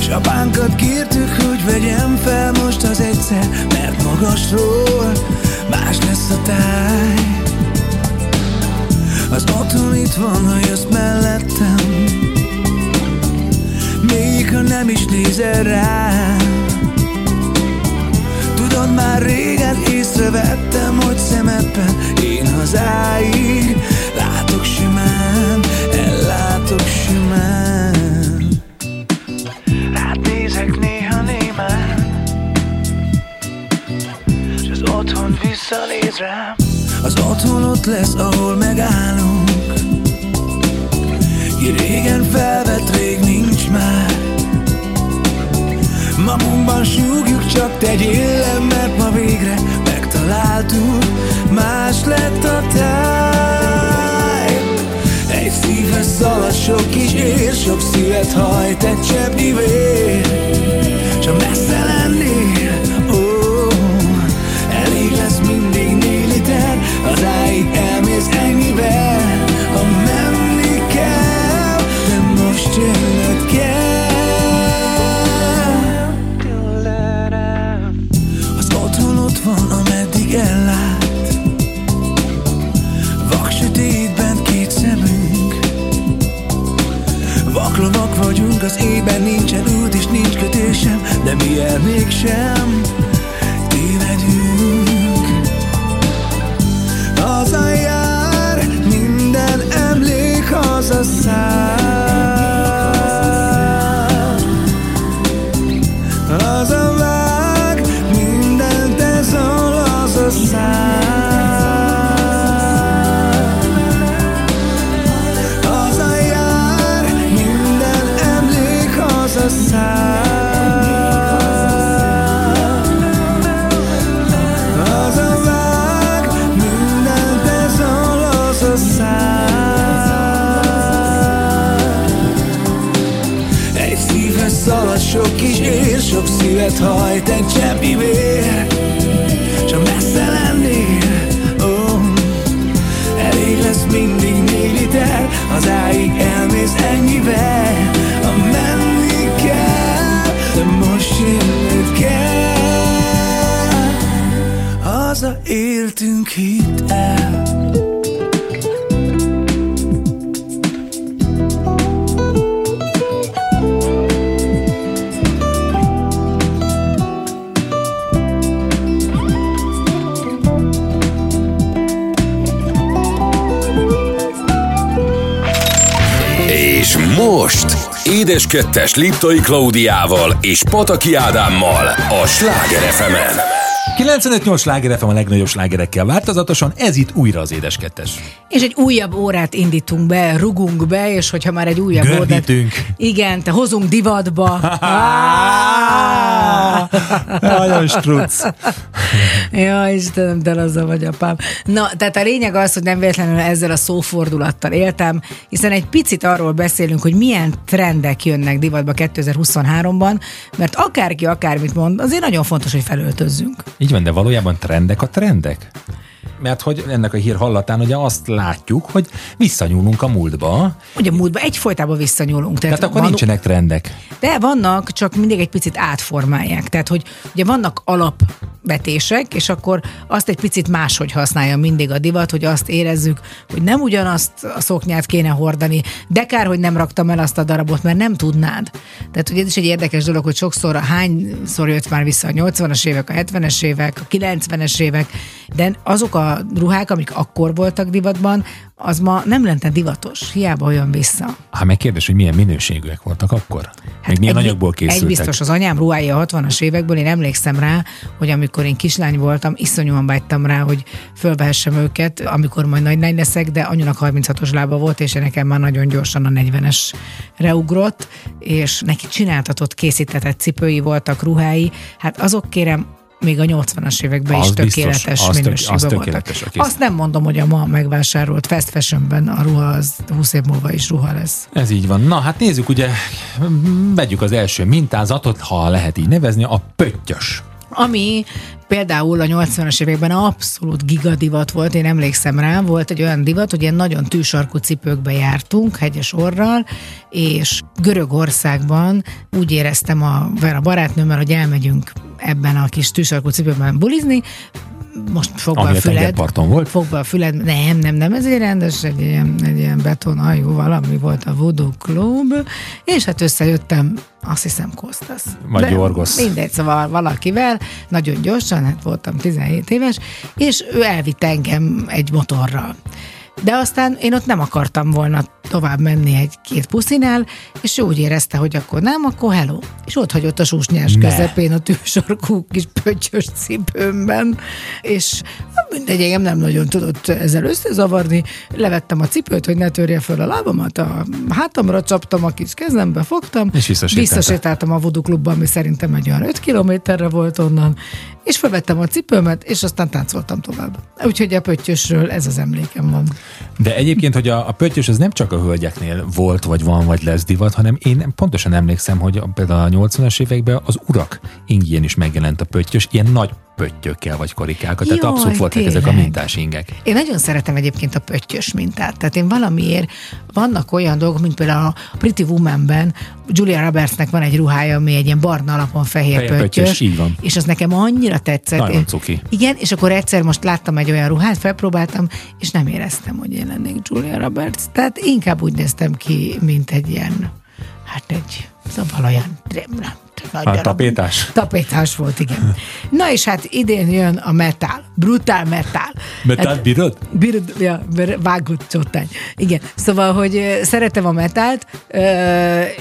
S apánkat kértük, hogy vegyem fel most az egyszer Mert magasról más lesz a táj. Az otthon itt van, ha jössz mellettem. Még ha nem is nézel rám Tudod, már régen észrevettem, hogy szemedben Én hazáig ellátok simán. Nézek néha némán. S az otthon visszanéz rám. Az otthon ott lesz, ahol megállunk. Ki régen felvett, rég nincs már. Magunkban súgjuk, csak tegyél le, mert ma végre megtaláltuk. Más lett a Egy szívhez sok kis ér Sok szívet hajt egy cseppnyi vér. Csak messze lennél, az ében nincsen út és nincs kötésem De milyen mégsem szalad sok kis ér Sok szívet hajt egy cseppnyi vér. Csak messze lennél, ó Elég lesz mindig négy liter Az áig elmész ennyivel. Ha menni kell De most jönnöd kell. Haza éltünk hidd el Édes Kettes Liptai Klaudiával és Pataki Ádámmal a Sláger fm 95-8 sláger FM a legnagyobb slágerekkel változatosan, ez itt újra az édes kettes. És egy újabb órát indítunk be, rugunk be, és hogyha már egy újabb órát... Görbítünk. Igen, te hozunk divatba. Nagyon struc. Ja, Istenem, de laza vagy apám. Na, tehát a lényeg az, hogy nem véletlenül ezzel a szófordulattal éltem, hiszen egy picit arról beszélünk, hogy milyen trendek jönnek divatba 2023-ban, mert akárki akármit mond, azért nagyon fontos, hogy felöltözzünk. Így van, de valójában trendek a trendek? Mert hogy ennek a hír hallatán ugye azt látjuk, hogy visszanyúlunk a múltba, Ugye a múltba egyfolytában visszanyúlunk. tehát akkor van- nincsenek trendek. De vannak, csak mindig egy picit átformálják. Tehát, hogy ugye vannak alapvetések, és akkor azt egy picit máshogy használja mindig a divat, hogy azt érezzük, hogy nem ugyanazt a szoknyát kéne hordani, de kár, hogy nem raktam el azt a darabot, mert nem tudnád. Tehát, hogy ez is egy érdekes dolog, hogy sokszor hányszor jött már vissza a 80-as évek, a 70-es évek, a 90-es évek, de azok azok a ruhák, amik akkor voltak divatban, az ma nem lenne divatos, hiába olyan vissza. Hát meg kérdés, hogy milyen minőségűek voltak akkor? Hát Még milyen egy, anyagból készültek? Egy biztos, az anyám ruhái a 60-as évekből, én emlékszem rá, hogy amikor én kislány voltam, iszonyúan vágytam rá, hogy fölvehessem őket, amikor majd nagy nagy leszek, de anyunak 36-os lába volt, és nekem már nagyon gyorsan a 40-esre ugrott, és neki csináltatott, készítetett cipői voltak, ruhái. Hát azok kérem, még a 80-as években Az is biztos, tökéletes az tök- minőségben az voltak. tökéletes, kész. Azt nem mondom, hogy a ma megvásárolt fast fashionben a ruha az 20 év múlva is ruha lesz. Ez így van. Na, hát nézzük, ugye, vegyük az első mintázatot, ha lehet így nevezni, a pöttyös. Ami például a 80-as években abszolút gigadivat volt, én emlékszem rá, volt egy olyan divat, hogy ilyen nagyon tűsarkú cipőkbe jártunk, hegyes orral, és Görögországban úgy éreztem a, a barátnőmmel, hogy elmegyünk ebben a kis tűsarkú cipőben bulizni, most fogva Ami a a füled. tengerparton volt? Fogva a füled. Nem, nem, nem, ez egy rendes, egy ilyen, egy ilyen betonhajú valami volt a Voodoo Club, és hát összejöttem, azt hiszem Kostas. Vagy De Yorgos. Mindegy, szóval valakivel, nagyon gyorsan, hát voltam 17 éves, és ő elvitt engem egy motorral. De aztán én ott nem akartam volna tovább menni egy-két puszinál, és ő úgy érezte, hogy akkor nem, akkor hello. És ott hagyott a susnyás Ne. közepén a tűsarkú kis pöttyös cipőmben, és hát mindegy, engem nem nagyon tudott ezzel összezavarni. Levettem a cipőt, hogy ne törje föl a lábamat, a hátamra csaptam, a kis kezembe fogtam, És visszasétáltam a Voodoo Klubba, ami szerintem egy olyan 5 kilométerre volt onnan, és felvettem a cipőmet, és aztán táncoltam tovább. Úgyhogy a pöttyösről ez az emlékem van. De egyébként, hogy a, a pöttyös az nem csak a hölgyeknél volt, vagy van, vagy lesz divat, hanem én pontosan emlékszem, hogy például a 80-as években az urak ingjén is megjelent a pöttyös, ilyen nagy pöttyökkel vagy karikákkal, tehát Jaj, abszolút voltak ezek a tényleg. mintás ingek. Én nagyon szeretem egyébként a pöttyös mintát. Tehát én valamiért vannak olyan dolgok, mint például a Pretty Woman-ben Julia Robertsnek van egy ruhája, ami egy ilyen barna alapon fehér, Fehér pöttyös, pöttyös, így van. És az nekem annyira tetszett. Nagyon Én- cuki. Igen, és akkor egyszer most láttam egy olyan ruhát, felpróbáltam, és nem éreztem, hogy én lennék Julia Roberts. Tehát inkább úgy néztem ki, mint egy ilyen, hát egy, szóval olyan, nem, nagy Hát darab- tapétás? Tapétás volt, igen. Na és hát idén jön a metal, brutál metal. Metal hát, bírod? Bírod, ja, vágott csottány. Igen, szóval, hogy szeretem a metált.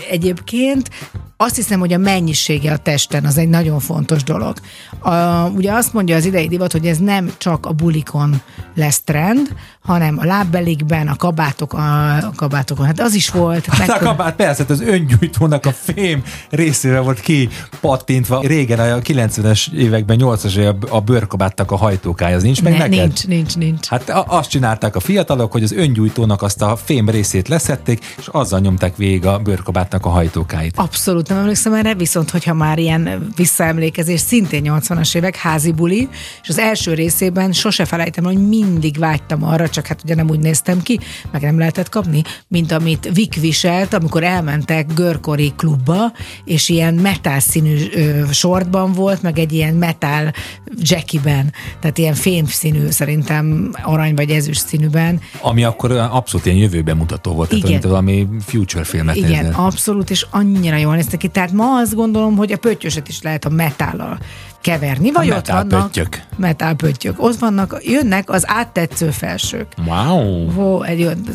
Egyébként azt hiszem, hogy a mennyisége a testen az egy nagyon fontos dolog. A, ugye azt mondja az idei divat, hogy ez nem csak a bulikon lesz trend, hanem a lábbelikben, a kabátok, a, a kabátokon. Hát az is volt. Hát a meg- kabát persze, hát az öngyújtónak a fém részére volt ki pattintva. Régen a 90-es években, 80-as években a bőrkabáttak a hajtókája, az nincs meg ne, neked? nincs, nincs, nincs. Hát a- azt csinálták a fiatalok, hogy az öngyújtónak azt a fém részét leszették, és azzal nyomták végig a bőrkabátnak a hajtókáit. Abszolút nem emlékszem erre, viszont hogyha már ilyen visszaemlékezés, szintén 80-as évek, házi buli, és az első részében sose felejtem, hogy mindig vágytam arra, csak hát ugye nem úgy néztem ki, meg nem lehetett kapni, mint amit Vic viselt, amikor elmentek Görkori klubba, és ilyen metál színű ö, sortban volt, meg egy ilyen metál jackiben, tehát ilyen fém színű, szerintem arany vagy ezüst színűben, Ami akkor abszolút ilyen jövőben mutató volt, tehát Igen. mint valami future filmet Igen, nézel. abszolút, és annyira jól néztek ki. Tehát ma azt gondolom, hogy a pöttyöset is lehet a metállal keverni, vagy A ott vannak. pöttyök. Metál pöttyök. Ott vannak, jönnek az áttetsző felsők. Wow! Ó, egy olyan,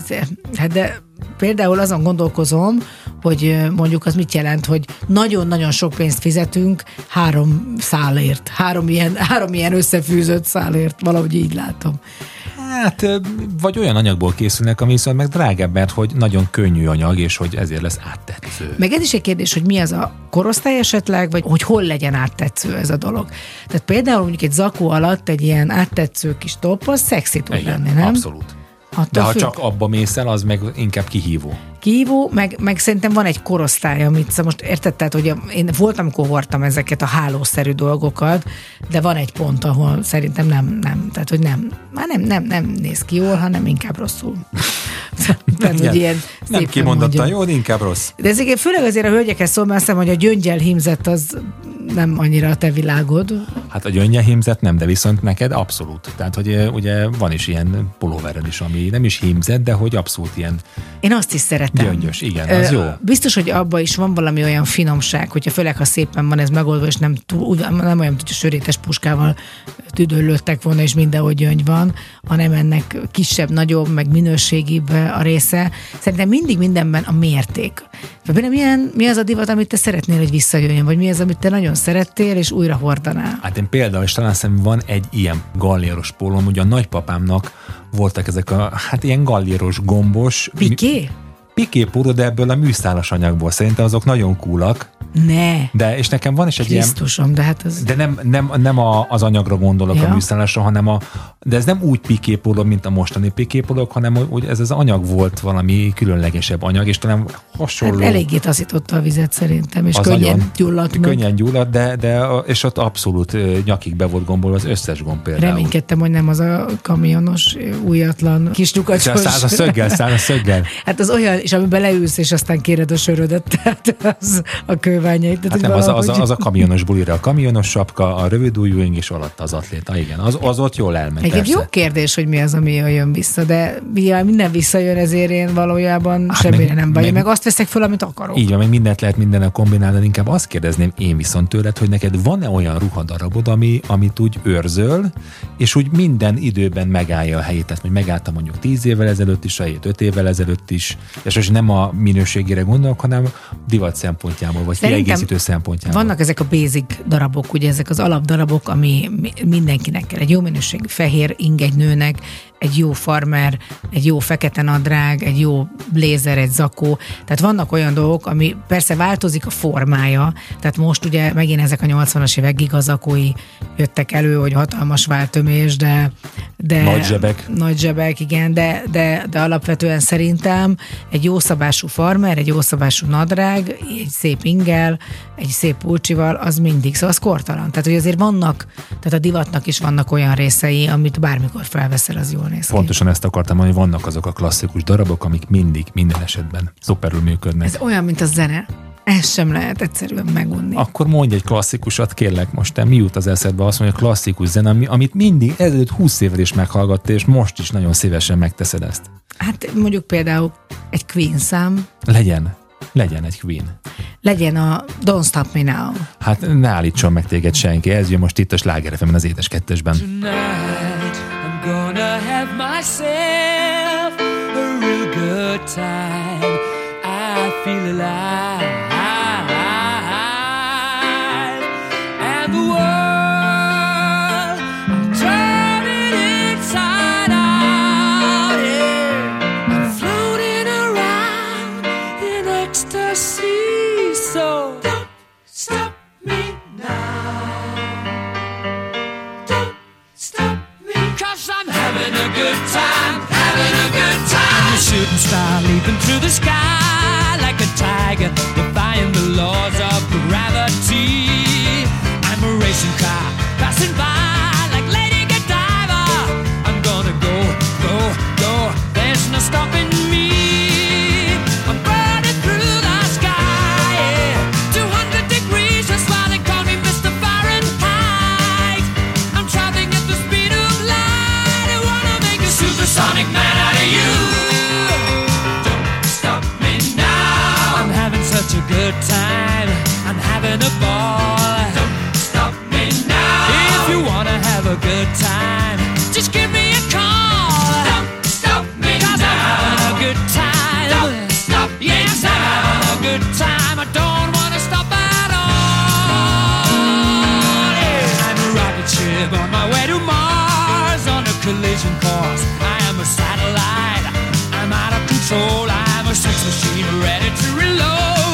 hát de például azon gondolkozom, hogy mondjuk az mit jelent, hogy nagyon-nagyon sok pénzt fizetünk három szálért, három ilyen, három ilyen összefűzött szálért, valahogy így látom. Hát, vagy olyan anyagból készülnek, ami viszont meg drágább, mert hogy nagyon könnyű anyag, és hogy ezért lesz áttetsző. Meg ez is egy kérdés, hogy mi az a korosztály esetleg, vagy hogy hol legyen áttetsző ez a dolog. Tehát például mondjuk egy zakó alatt egy ilyen áttetsző kis top, az szexi tud lenni, nem? abszolút. Attól De ha függ. csak abba mész el, az meg inkább kihívó. Kihívó, meg, meg szerintem van egy korosztály, amit szóval most érted, tehát, hogy én voltam, amikor hordtam ezeket a hálószerű dolgokat, de van egy pont, ahol szerintem nem, nem, tehát, hogy nem, már nem, nem, nem néz ki jól, hanem inkább rosszul. Tehát, hogy ilyen nem kimondottan jó, de inkább rossz. De ezeket főleg azért a hölgyekhez szól, mert azt hiszem, hogy a gyöngyel hímzett az nem annyira a te világod. Hát a gyöngye hímzett nem, de viszont neked abszolút. Tehát, hogy ugye van is ilyen pulóvered is, ami nem is hímzett, de hogy abszolút ilyen Én azt is szeretem. Gyöngyös, igen, az jó. Biztos, hogy abban is van valami olyan finomság, hogyha főleg, ha szépen van ez megoldva, és nem, túl, nem olyan, hogy sörétes puskával tüdőlőttek volna, és mindenhogy gyöngy van, hanem ennek kisebb, nagyobb, meg minőségibb a része. Szerintem mindig mindenben a mérték. Például milyen, mi az a divat, amit te szeretnél, hogy visszajöjjön, vagy mi az, amit te nagyon szerettél, és újra hordanál? Hát én például, és talán szerintem van egy ilyen galléros pólom, ugye a nagypapámnak voltak ezek a, hát ilyen galléros, gombos. Piké? Piké póló, de ebből a műszálas anyagból. Szerintem azok nagyon coolak. Ne. De, és nekem van is egy Krisztusom, ilyen... de hát az... De nem, nem, nem a, az anyagra gondolok ja. a műszállásra, hanem a... De ez nem úgy piképoló, mint a mostani piképolók, hanem hogy ez az anyag volt valami különlegesebb anyag, és talán hasonló... Hát eléggé taszította a vizet szerintem, és az könnyen nagyon, gyulladt meg. Könnyen gyulladt, de, de és ott abszolút nyakig be volt gombolva az összes gomb például. Reménykedtem, hogy nem az a kamionos, újatlan kis lyukacsos. Száll a szöggel, száll a szöggel. hát az olyan, és amiben leülsz, és aztán kéred a sörödet, tehát az a kő bálványait. Tehát, hát nem, az, az, az, a kamionos bulira, a kamionos sapka, a rövid ujjú és alatt az atléta, igen. Az, az ott jól elmegy. Egy jó kérdés, hogy mi az, ami jön vissza, de mivel minden visszajön, ezért én valójában hát semmire meg, nem vagy. Meg, meg azt veszek föl, amit akarok. Így van, meg mindent lehet mindennel kombinálni, de inkább azt kérdezném én viszont tőled, hogy neked van-e olyan ruhadarabod, ami, amit úgy őrzöl, és úgy minden időben megállja a helyét. Tehát, hogy megállta mondjuk 10 évvel ezelőtt is, a 5 évvel ezelőtt is, és most nem a minőségére gondolok, hanem divat szempontjából, vagy kiegészítő szempontjából. Vannak ezek a basic darabok, ugye ezek az alapdarabok, ami mindenkinek kell. Egy jó minőségű fehér ing egy nőnek, egy jó farmer, egy jó fekete nadrág, egy jó blézer, egy zakó. Tehát vannak olyan dolgok, ami persze változik a formája, tehát most ugye megint ezek a 80-as évek gigazakói jöttek elő, hogy hatalmas váltömés, de, de nagy zsebek. Nagy zsebek, igen, de, de, de alapvetően szerintem egy jó szabású farmer, egy jó szabású nadrág, egy szép ingel, egy szép pulcsival, az mindig, szóval az kortalan. Tehát, hogy azért vannak, tehát a divatnak is vannak olyan részei, amit bármikor felveszel, az jól néz ki. Pontosan ezt akartam hogy vannak azok a klasszikus darabok, amik mindig, minden esetben szuperül működnek. Ez olyan, mint a zene. Ezt sem lehet egyszerűen megunni. Akkor mondj egy klasszikusat, kérlek most, te mi jut az eszedbe azt mondja, klasszikus zene, amit mindig ezelőtt 20 évvel is meghallgattál, és most is nagyon szívesen megteszed ezt. Hát mondjuk például egy Queen szám. Legyen. Legyen egy Queen. Legyen a Don't Stop Me Now. Hát ne állítson meg téged senki, ez jön most itt a Sláger az édes kettesben. Tonight gonna have myself a real good time. I feel alive. And the world shooting star leaping through the sky like a tiger, defying the laws of gravity. I'm a racing car passing by like Lady Godiva. I'm gonna go, go, go. There's no stopping me. Good time. I'm having a ball. Don't stop me now. If you wanna have a good time, just give me a call. Don't stop me Cause now. I'm having a good time. Don't stop me yes, now. I'm having a good time. I don't wanna stop at all. Yeah. I'm a rocket ship on my way to Mars on a collision course. I am a satellite. I'm out of control. I'm a sex machine ready to reload.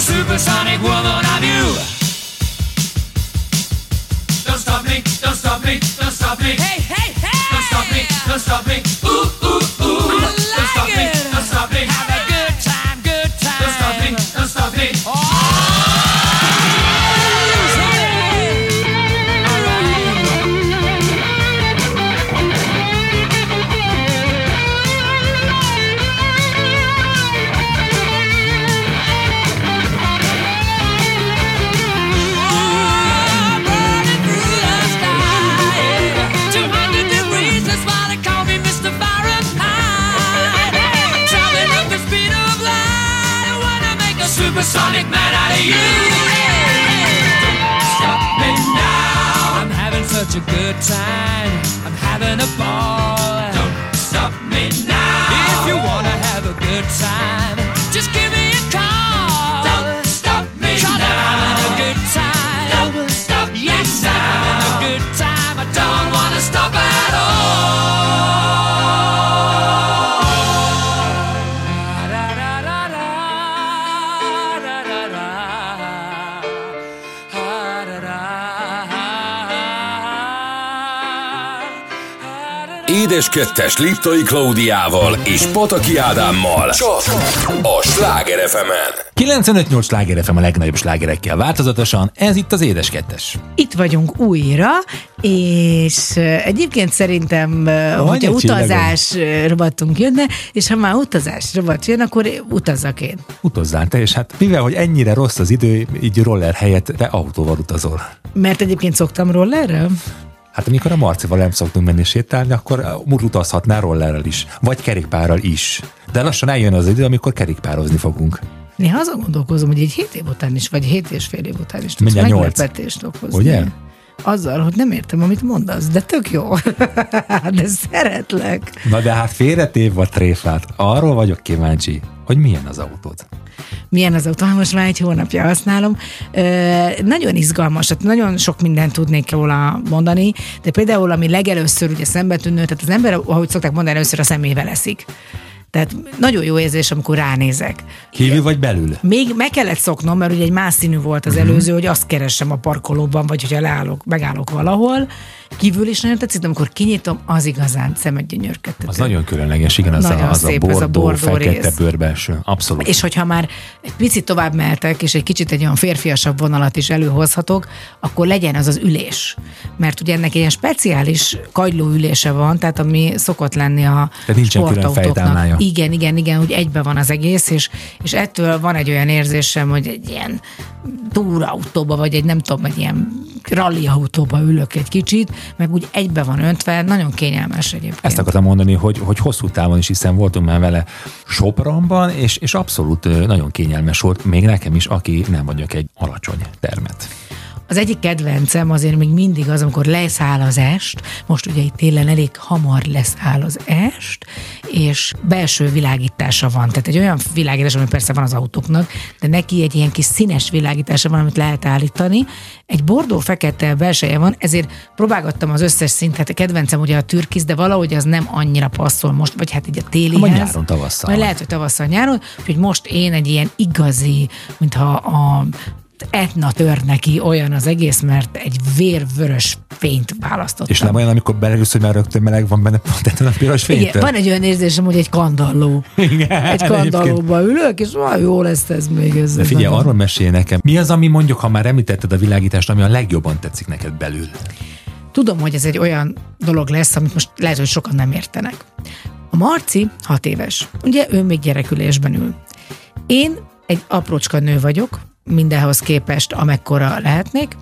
Supersonic woman of you. Don't stop me, don't stop me, don't stop me. Hey, hey, hey! Don't stop me, don't stop me. Ooh, ooh, ooh. I like don't stop it. me, don't stop me. you. Stop me now. I'm having such a good time. Édes kettes Liptai Klaudiával és Pataki Ádámmal. Csak a Sláger fm 95-8 sláger FM a legnagyobb slágerekkel változatosan, ez itt az Édes Kettes. Itt vagyunk újra, és eh, egyébként szerintem, eh, hogyha egy utazás eh, rovatunk jönne, és ha már utazás rovat jön, akkor utazzak én. Utazzál te, és hát mivel, hogy ennyire rossz az idő, így roller helyett te autóval utazol. Mert egyébként szoktam rollerrel. Hát amikor a Marcival nem szoktunk menni sétálni, akkor uh, utazhatnál rollerrel is, vagy kerékpárral is. De lassan eljön az idő, amikor kerékpározni fogunk. Néha azon gondolkozom, hogy egy hét év után is, vagy hét és fél év után is tudsz Mindjárt nyolc. meglepetést okozni. Ugye? Azzal, hogy nem értem, amit mondasz, de tök jó. de szeretlek. Na de hát félretév a tréfát. Arról vagyok kíváncsi, hogy milyen az autód. Milyen az autó, most már egy hónapja használom. Ö, nagyon izgalmas, tehát nagyon sok mindent tudnék róla mondani, de például, ami legelőször ugye szembetűnő, tehát az ember, ahogy szokták mondani, először a szemével eszik. Tehát nagyon jó érzés, amikor ránézek. Kívül vagy belül? Még meg kellett szoknom, mert ugye egy más színű volt az előző, hogy azt keresem a parkolóban, vagy hogyha leállok, megállok valahol. Kívül is nagyon tetszik, de amikor kinyitom, az igazán szemet gyönyörködtető. Az nagyon különleges, igen, az, Nagyon a, az szép a ez a bordó, bordó fekete rész. bőrbelső. Abszolút. És hogyha már egy picit tovább mehetek, és egy kicsit egy olyan férfiasabb vonalat is előhozhatok, akkor legyen az az ülés. Mert ugye ennek ilyen speciális kagyló ülése van, tehát ami szokott lenni a Tehát nincsen sportautóknak. Igen, igen, igen, úgy egybe van az egész, és, és ettől van egy olyan érzésem, hogy egy ilyen túrautóba, vagy egy nem tudom, egy ilyen rally autóba ülök egy kicsit, meg úgy egybe van öntve, nagyon kényelmes egyébként. Ezt akartam mondani, hogy, hogy hosszú távon is, hiszen voltunk már vele Sopronban, és, és abszolút nagyon kényelmes volt, még nekem is, aki nem vagyok egy alacsony termet. Az egyik kedvencem azért még mindig az, amikor leszáll az est, most ugye itt télen elég hamar leszáll az est, és belső világítása van. Tehát egy olyan világítás, ami persze van az autóknak, de neki egy ilyen kis színes világítása van, amit lehet állítani. Egy bordó-fekete belseje van, ezért próbálgattam az összes szint, hát a kedvencem ugye a türkisz, de valahogy az nem annyira passzol most, vagy hát így a télihez. Majd nyáron, tavasszal. Majd lehet, hogy tavasszal nyáron, úgyhogy most én egy ilyen igazi, mintha a Etna tör neki olyan az egész, mert egy vérvörös fényt választottam. És nem olyan, amikor belegülsz, hogy már rögtön meleg van benne pont ezen a piros Igen, fénytől? van egy olyan érzésem, hogy egy kandalló. Igen, Egy kandallóba ülök, és olyan jó lesz ez még. Ez De figyelj, arról mesélj nekem. Mi az, ami mondjuk, ha már említetted a világítást, ami a legjobban tetszik neked belül? Tudom, hogy ez egy olyan dolog lesz, amit most lehet, hogy sokan nem értenek. A Marci hat éves. Ugye ő még gyerekülésben ül. Én egy aprócska nő vagyok, mindenhoz képest, amekkora lehetnék,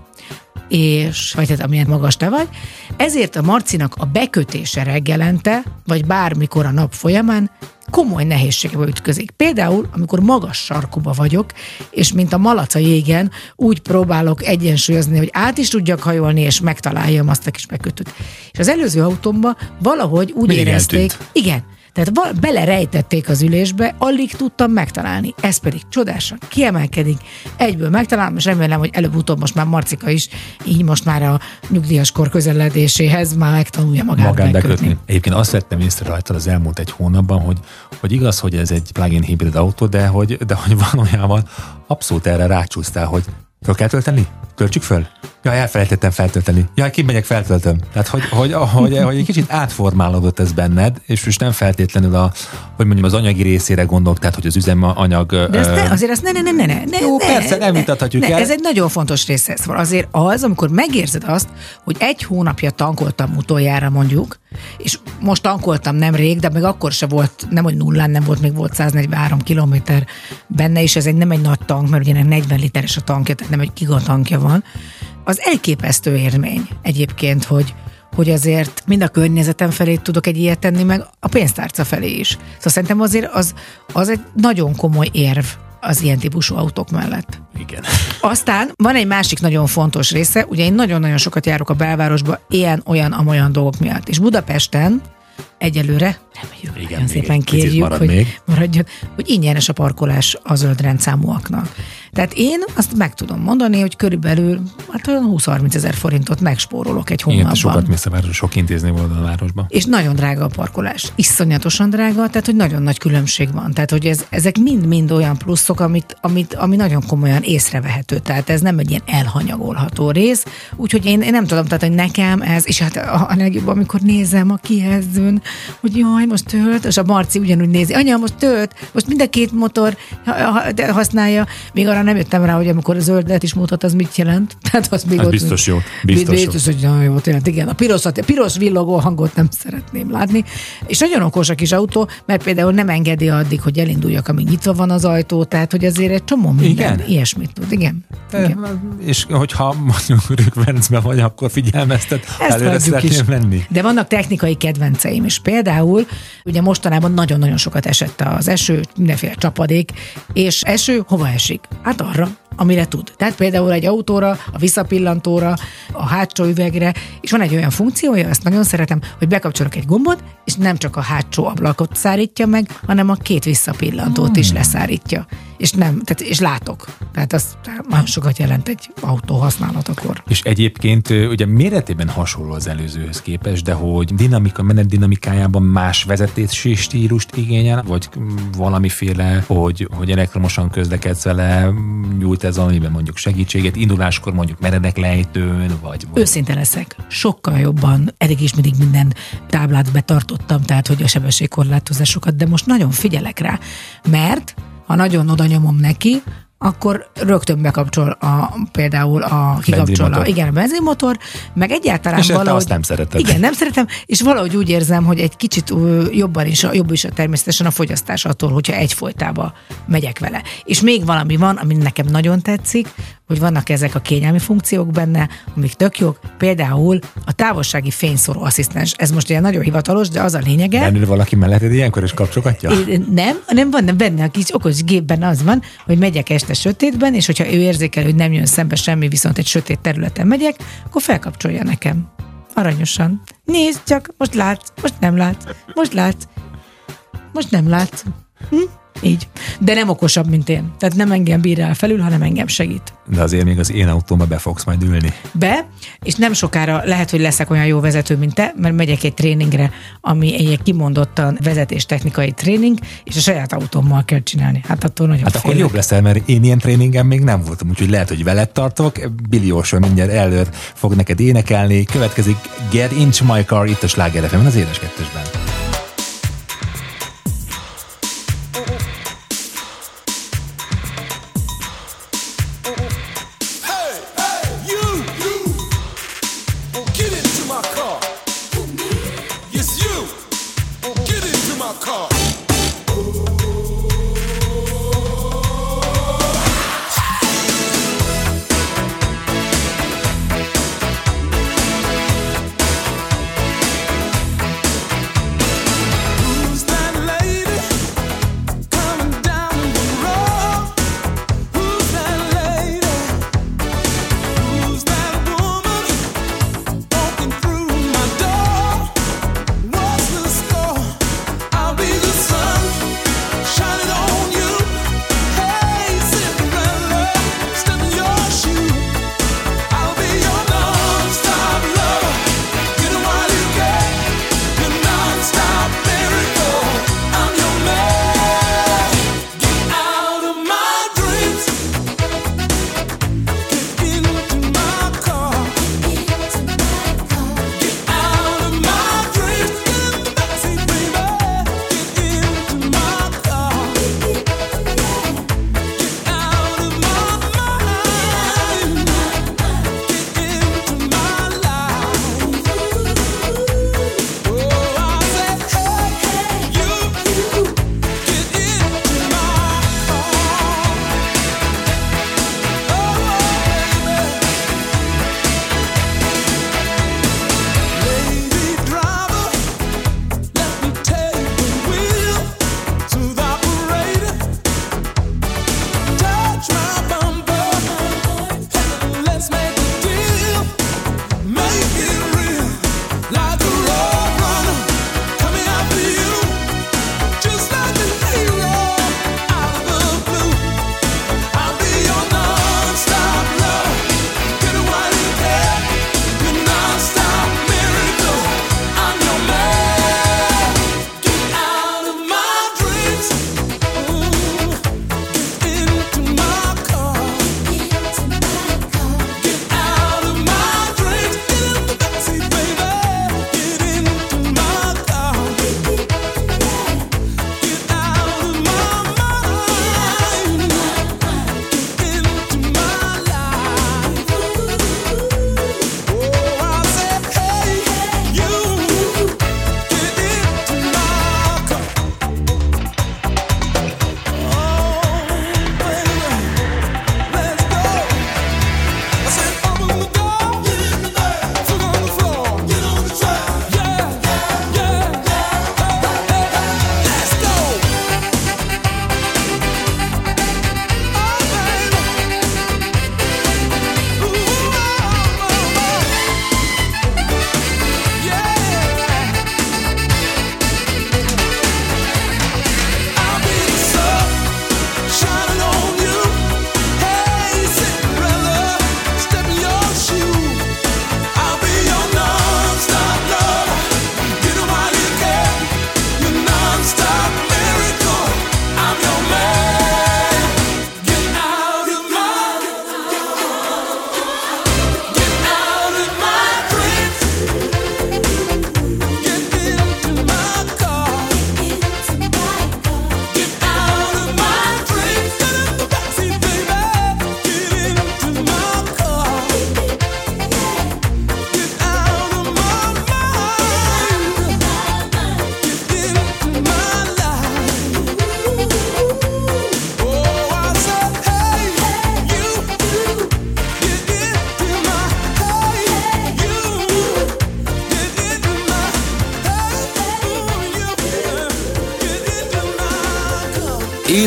és, vagy hát amilyen magas te vagy. Ezért a Marcinak a bekötése reggelente, vagy bármikor a nap folyamán komoly nehézségebe ütközik. Például, amikor magas sarkuba vagyok, és mint a malac a jégen, úgy próbálok egyensúlyozni, hogy át is tudjak hajolni, és megtaláljam azt a kis bekötőt. És az előző autómba valahogy úgy Mindig érezték, eltűnt. igen, tehát belerejtették az ülésbe, alig tudtam megtalálni. Ez pedig csodásan kiemelkedik, egyből megtalálom, és remélem, hogy előbb-utóbb most már Marcika is, így most már a nyugdíjas kor közeledéséhez már megtanulja magát magán megkötni. bekötni. Egyébként azt vettem észre rajta az elmúlt egy hónapban, hogy, hogy igaz, hogy ez egy plug-in hibrid autó, de hogy, de hogy valójában abszolút erre rácsúsztál, hogy föl kell tölteni? Töltsük föl? Jaj, elfelejtettem feltölteni. Jaj, kimegyek, feltöltöm. Tehát, hogy, hogy, hogy, hogy egy kicsit átformálódott ez benned, és most nem feltétlenül a, hogy mondjam, az anyagi részére gondolok, tehát, hogy az üzemanyag... De ezt ne, azért azt ne, ne, ne, ne, ne, ne Jó, ne, persze, nem vitathatjuk ne, el. Ez egy nagyon fontos része. Szóval azért az, amikor megérzed azt, hogy egy hónapja tankoltam utoljára mondjuk, és most tankoltam nemrég, de még akkor se volt, nem hogy nullán nem volt, még volt 143 kilométer benne, és ez egy nem egy nagy tank, mert ugye ennek 40 literes a tankja, tehát nem egy gigatankja van. Az elképesztő érmény egyébként, hogy, hogy azért mind a környezetem felé tudok egy ilyet tenni, meg a pénztárca felé is. Szóval szerintem azért az, az egy nagyon komoly érv az ilyen típusú autók mellett. Igen. Aztán van egy másik nagyon fontos része, ugye én nagyon-nagyon sokat járok a belvárosba, ilyen, olyan, amolyan dolgok miatt. És Budapesten egyelőre, reméljük, Igen, nagyon szépen kérjük, marad hogy még. maradjon, hogy ingyenes a parkolás a zöld rendszámúaknak. Tehát én azt meg tudom mondani, hogy körülbelül hát olyan 20-30 ezer forintot megspórolok egy Igen, hónapban. te sokat mész a város, sok intézni volt a városban. És nagyon drága a parkolás. Iszonyatosan drága, tehát hogy nagyon nagy különbség van. Tehát, hogy ez, ezek mind-mind olyan pluszok, amit, amit, ami nagyon komolyan észrevehető. Tehát ez nem egy ilyen elhanyagolható rész. Úgyhogy én, én nem tudom, tehát, hogy nekem ez, és hát a, a legjobb, amikor nézem a kijelzőn, hogy jaj, most tölt, és a Marci ugyanúgy nézi, anya, most tölt, most mind a két motor használja. Még arra nem jöttem rá, hogy amikor a zöldet is mutat, az mit jelent. Tehát az még Az ott biztos jó, biztos jó. biztos, hogy nagyon jó, tényleg, igen. A pirosat, a piros villogó hangot nem szeretném látni. És nagyon okos a kis autó, mert például nem engedi addig, hogy elinduljak, amíg nyitva van az ajtó, tehát hogy azért egy csomó minden Igen? ilyesmit tud. Igen. igen. És hogyha mondjuk rökvencben vagy, akkor figyelmeztet, Ezt előre szeretném menni. De vannak technikai kedvenceim is. Például, ugye mostanában nagyon-nagyon sokat esett az eső, mindenféle csapadék, és eső hova esik? Hát arra, amire tud. Tehát például egy autóra, a visszapillantóra, a hátsó üvegre, és van egy olyan funkciója, ezt nagyon szeretem, hogy bekapcsolok egy gombot, és nem csak a hátsó ablakot szárítja meg, hanem a két visszapillantót is leszárítja. És nem, tehát, és látok. Tehát az nagyon sokat jelent egy autó használatakor. És egyébként ugye méretében hasonló az előzőhöz képest, de hogy dinamika, menet dinamikájában más vezetési stílust igényel, vagy valamiféle, hogy, hogy elektromosan közlekedsz vele, nyújt ez valamiben mondjuk segítséget, induláskor mondjuk meredek lejtőn, vagy, vagy Őszinte leszek, sokkal jobban, eddig is mindig minden táblát betartottam, tehát hogy a sebességkorlátozásokat, de most nagyon figyelek rá, mert ha nagyon oda nyomom neki, akkor rögtön bekapcsol a, például a kikapcsol a, igen, a benzinmotor, meg egyáltalán És te valahogy... azt nem szereted. Igen, nem szeretem, és valahogy úgy érzem, hogy egy kicsit jobban is, jobb is a természetesen a fogyasztás attól, hogyha egyfolytába megyek vele. És még valami van, ami nekem nagyon tetszik, hogy vannak ezek a kényelmi funkciók benne, amik tök jók. Például a távolsági fényszóró asszisztens. Ez most ilyen nagyon hivatalos, de az a lényege. Nem ül valaki melletted ilyenkor is kapcsolgatja? Nem, nem van nem benne a kis okos gépben az van, hogy megyek este sötétben, és hogyha ő érzékel, hogy nem jön szembe semmi, viszont egy sötét területen megyek, akkor felkapcsolja nekem. Aranyosan. Nézd csak, most látsz, most nem látsz, most látsz, most nem látsz. Hm? Így. De nem okosabb, mint én. Tehát nem engem bírál felül, hanem engem segít De azért még az én autómba be fogsz majd ülni. be, és nem sokára lehet, hogy leszek olyan jó vezető, mint te, mert megyek egy tréningre, ami egy kimondottan vezetéstechnikai tréning, és a saját autómmal kell csinálni. Hát attól nagyon Hát akkor félek. jobb leszel, mert én ilyen tréningen még nem voltam, úgyhogy lehet, hogy veled tartok. Billy Ocean mindjárt előtt fog neked énekelni. Következik Get Into My Car itt a Sláger az édes kettesben.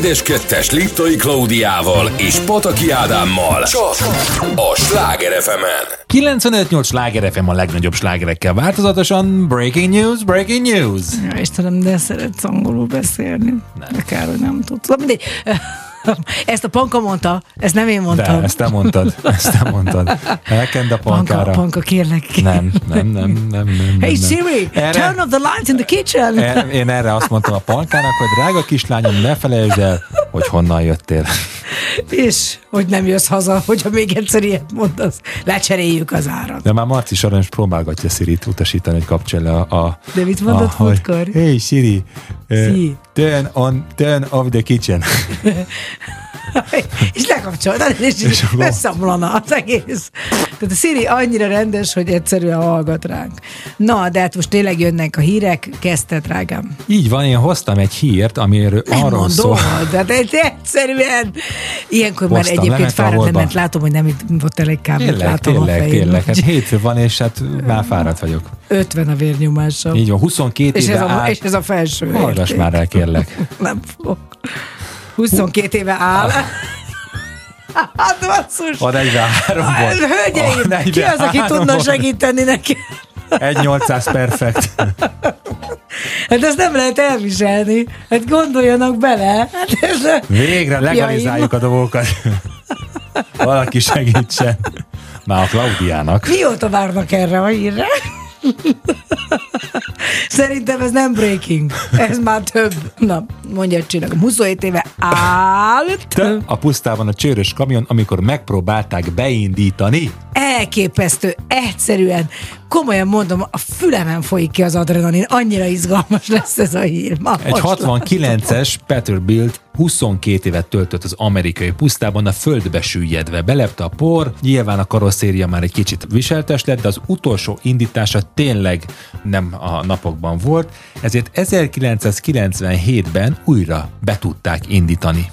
Édes Kettes Liptai Klaudiával és Pataki Ádámmal. Csak a Sláger fm 95-8 Sláger FM a legnagyobb slágerekkel változatosan. Breaking news, breaking news. Ja, Istenem, de szeretsz angolul beszélni. Nem. De kár, hogy nem tudsz. Mindegy. Ezt a Panka mondta, ezt nem én De mondtam. ezt te mondtad, ezt te mondtad. Elkend a Panka, pankára. Panka, kérlek. Nem, nem, nem, nem, nem. Hey nem. Siri, Erre- turn off the lights in the kitchen. E- Én erre azt mondtam a pankának, hogy drága kislányom, ne felejtsd el, hogy honnan jöttél. És hogy nem jössz haza, hogyha még egyszer ilyet mondasz. Lecseréljük az árat. De már Marci Saranyos próbálgatja Sirit utasítani, hogy kapcsolja le a... a De mit mondott a- múltkor? Hey Siri, uh, Siri. turn, on, turn off the kitchen. és lekapcsoltad, és, És összeomlana az egész. Tehát a Siri annyira rendes, hogy egyszerűen hallgat ránk. Na, de hát most tényleg jönnek a hírek, kezdte, drágám. Így van, én hoztam egy hírt, amiről Nem arról mondom, szól. de egy egyszerűen. Ilyenkor már Hoztam, egyébként lement a fáradt lement, látom, hogy nem itt volt elég kábelt, Tényleg, látom a tényleg, fején. tényleg. Hát hétfő van, és hát már fáradt vagyok. 50 a vérnyomásom. Így van, 22 és, ez éve a, áll. és ez a felső. Hallgass már el, kérlek. Nem fog. 22 éve áll. Hát basszus. A 43 Hát, volt. Hölgyeim, A ki az, aki 43 tudna volt. segíteni neki? 1800 perfekt. Hát ezt nem lehet elviselni. Hát gondoljanak bele. Hát ez a... Végre legalizáljuk a dolgokat. Valaki segítsen. Már a Klaudiának. Mióta várnak erre a hírre? Szerintem ez nem breaking. Ez már több. Na, mondja, csinálom. 27 éve állt. Te a pusztában a csőrös kamion, amikor megpróbálták beindítani. Elképesztő, egyszerűen, komolyan mondom, a fülemen folyik ki az adrenalin, annyira izgalmas lesz ez a hír. Ma Egy most 69-es Peterbilt 22 évet töltött az amerikai pusztában a földbe süllyedve. Belepte a por, nyilván a karosszéria már egy kicsit viseltes lett, de az utolsó indítása tényleg nem a napokban volt, ezért 1997-ben újra be tudták indítani.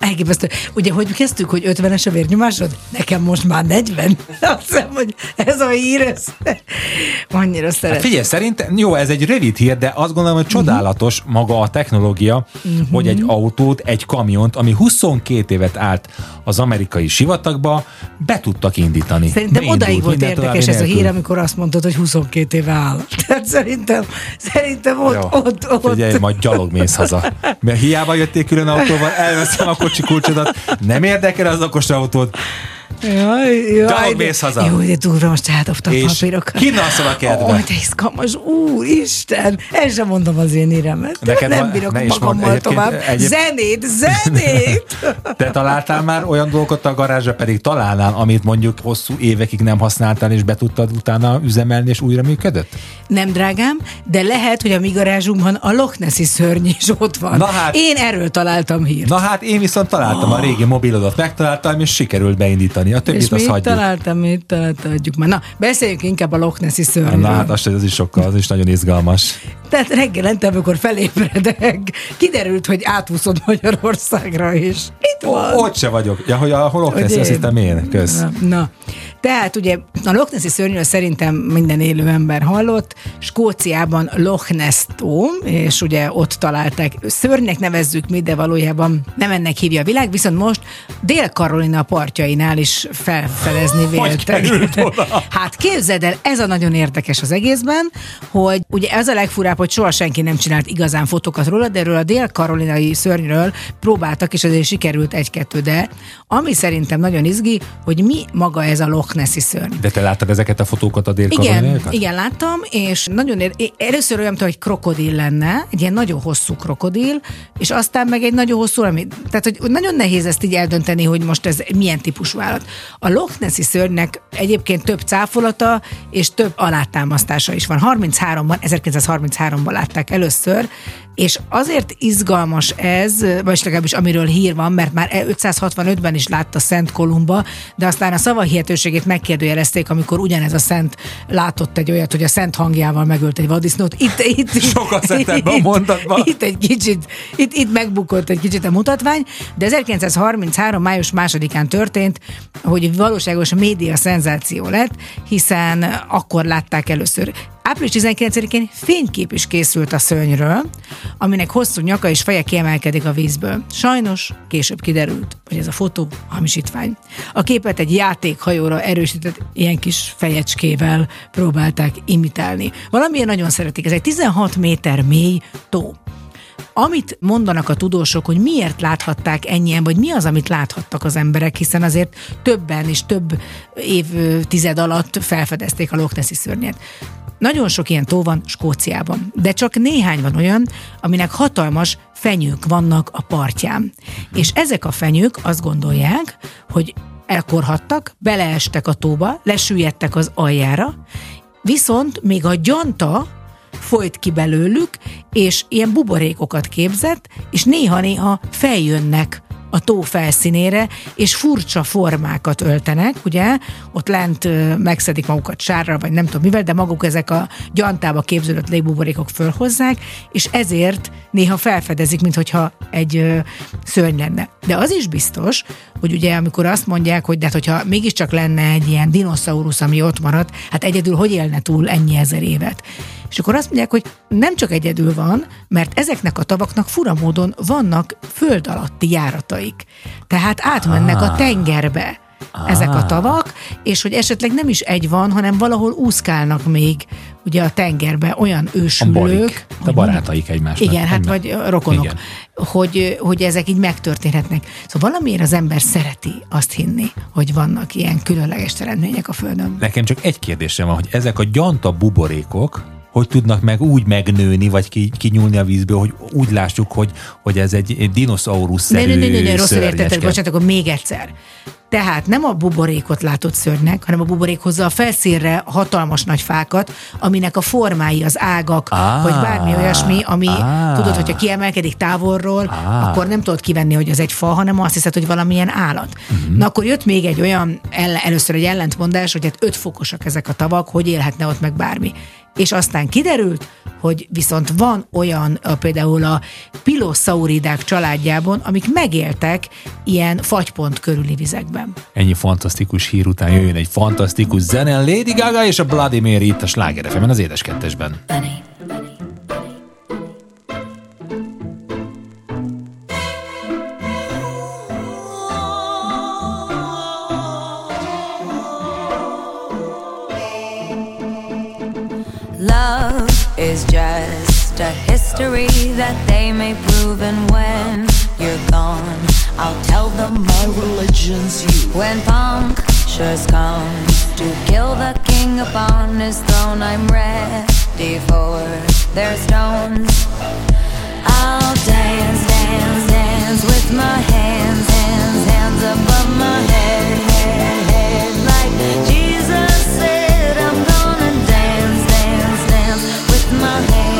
Elképesztő. Ugye, hogy kezdtük, hogy 50-es a vérnyomásod? Nekem most már 40. Azt hiszem, hogy ez a hír, ez annyira Hát szeret. figyelj, szerintem, jó, ez egy rövid hír, de azt gondolom, hogy csodálatos maga a technológia, hogy egy autót, egy kamiont, ami 22 évet állt az amerikai sivatagba, be tudtak indítani. Szerintem Beindult odaig volt érdekes ez a hír, amikor azt mondtad, hogy 22 éve áll. Tehát szerintem, szerintem ott, Jó. ott, ott. Figyelj, majd gyalog mész haza. Mert hiába jöttél külön autóval, elveszem a kocsi kulcsodat, nem érdekel az okos autót, Jaj, jaj, de- mész haza. Jó, de durva, most eldobtam és papírokat. kinaszol a kedve. Ó, de izgalmas, úristen, el sem mondom az én híremet. Neked nem van- bírok ne magammal egyébként tovább. egyéb- Zenét, zenét! Te találtál már olyan dolgokat a garázsra, pedig találnál, amit mondjuk hosszú évekig nem használtál, és be tudtad utána üzemelni, és újra működött? Nem drágám, de lehet, hogy a mi garázsunkban a Loch Nessi szörny is ott van. Na hát- Én erről találtam hírt. Na hát én viszont találtam a régi mobilodat, megtaláltam, és sikerült beindítani. A és többit azt mit hagyjuk. találtam, mit találtam, adjuk már. Na, beszéljünk inkább a Loch Nessi szörnyről. Na hát az, az is sokkal, az is nagyon izgalmas. Tehát reggelente, amikor felébredek, kiderült, hogy átúszod Magyarországra is. Itt van. Ott se vagyok. Ja, hogy a Hogy lesz, azt hittem én. Kösz. Na, na. Tehát ugye a Loch Nessi szörnyről szerintem minden élő ember hallott. Skóciában Loch Ness tó, és ugye ott találták. Szörnynek nevezzük mi, de valójában nem ennek hívja a világ, viszont most Dél-Karolina partjainál is felfedezni véltek. Hát képzeld el, ez a nagyon érdekes az egészben, hogy ugye ez a legfurább, hogy soha senki nem csinált igazán fotókat róla, de erről a dél-karolinai szörnyről próbáltak, és azért sikerült egy-kettő, de ami szerintem nagyon izgi, hogy mi maga ez a Loch Nessi szörny. De te láttad ezeket a fotókat a Igen, délkarolinaiakat? igen, láttam, és nagyon ér- először olyan, mintha egy krokodil lenne, egy ilyen nagyon hosszú krokodil, és aztán meg egy nagyon hosszú, ami, tehát hogy nagyon nehéz ezt így eldönteni, hogy most ez milyen típusú állat. A Loch Nessi szörnynek egyébként több cáfolata és több alátámasztása is van. 33-ban, 1933-ban látták először, és azért izgalmas ez, vagy legalábbis amiről hír van, mert már 565-ben is látta Szent Kolumba, de aztán a szavahihetőségét megkérdőjelezték, amikor ugyanez a szent látott egy olyat, hogy a szent hangjával megölt egy vadisznót. Itt, itt, Sokat szent ebben a mondatban. Itt egy kicsit, itt, itt megbukott egy kicsit a mutatvány, de 1933. május másodikán történt, hogy valóságos média szenzáció lett, hiszen akkor látták először. Április 19-én fénykép is készült a szörnyről, aminek hosszú nyaka és feje kiemelkedik a vízből. Sajnos később kiderült, hogy ez a fotó hamisítvány. A képet egy játékhajóra erősített ilyen kis fejecskével próbálták imitálni. Valamilyen nagyon szeretik, ez egy 16 méter mély tó. Amit mondanak a tudósok, hogy miért láthatták ennyien, vagy mi az, amit láthattak az emberek, hiszen azért többen és több évtized alatt felfedezték a Loch Nessi szörnyet. Nagyon sok ilyen tó van Skóciában, de csak néhány van olyan, aminek hatalmas fenyők vannak a partján. És ezek a fenyők azt gondolják, hogy elkorhattak, beleestek a tóba, lesüllyedtek az aljára, viszont még a gyanta folyt ki belőlük, és ilyen buborékokat képzett, és néha-néha feljönnek a tó felszínére, és furcsa formákat öltenek, ugye, ott lent megszedik magukat sárra, vagy nem tudom mivel, de maguk ezek a gyantába képződött légbuborékok fölhozzák, és ezért néha felfedezik, mintha egy szörny lenne. De az is biztos, hogy ugye amikor azt mondják, hogy de hát, hogyha mégiscsak lenne egy ilyen dinoszaurusz, ami ott maradt, hát egyedül hogy élne túl ennyi ezer évet? És akkor azt mondják, hogy nem csak egyedül van, mert ezeknek a tavaknak fura módon vannak föld alatti járataik. Tehát átmennek a tengerbe ezek a tavak, és hogy esetleg nem is egy van, hanem valahol úszkálnak még ugye a tengerbe olyan A ősülők. a hogy barátaik egymásnak. igen, hát vagy rokonok, Igen. hogy, hogy ezek így megtörténhetnek. Szóval valamiért az ember szereti azt hinni, hogy vannak ilyen különleges teremtmények a Földön. Nekem csak egy kérdésem van, hogy ezek a gyanta buborékok, hogy tudnak meg úgy megnőni, vagy ki, kinyúlni a vízből, hogy úgy lássuk, hogy, hogy ez egy, egy dinoszaurusz-szerű Ne, ne, ne, ne, ne, rosszul szörnyecske. értetted, bocsánat, akkor még egyszer. Tehát nem a buborékot látott szörnynek, hanem a buborék hozza a felszínre hatalmas nagy fákat, aminek a formái, az ágak, Á, vagy bármi olyasmi, ami á. tudod, hogyha kiemelkedik távolról, Á. akkor nem tudod kivenni, hogy az egy fa, hanem azt hiszed, hogy valamilyen állat. Mhm. Na akkor jött még egy olyan, ellen, először egy ellentmondás, hogy hát öt fokosak ezek a tavak, hogy élhetne ott meg bármi. És aztán kiderült, hogy viszont van olyan a, például a pilosauridák családjában, amik megéltek ilyen fagypont körüli vizekben. Ennyi fantasztikus hír után jöjjön egy fantasztikus zene, Lady Gaga és a Bloody Mary itt a Sláger fm az édes kettesben. Love is just a history that they may prove, and when you're gone, I'll tell them my religion's you. When punctures come to kill the king upon his throne, I'm ready for their stones. I'll dance, dance, dance with my hands, hands, hands above my head, head, head. Like Jesus said, I'm gonna dance, dance, dance with my hands,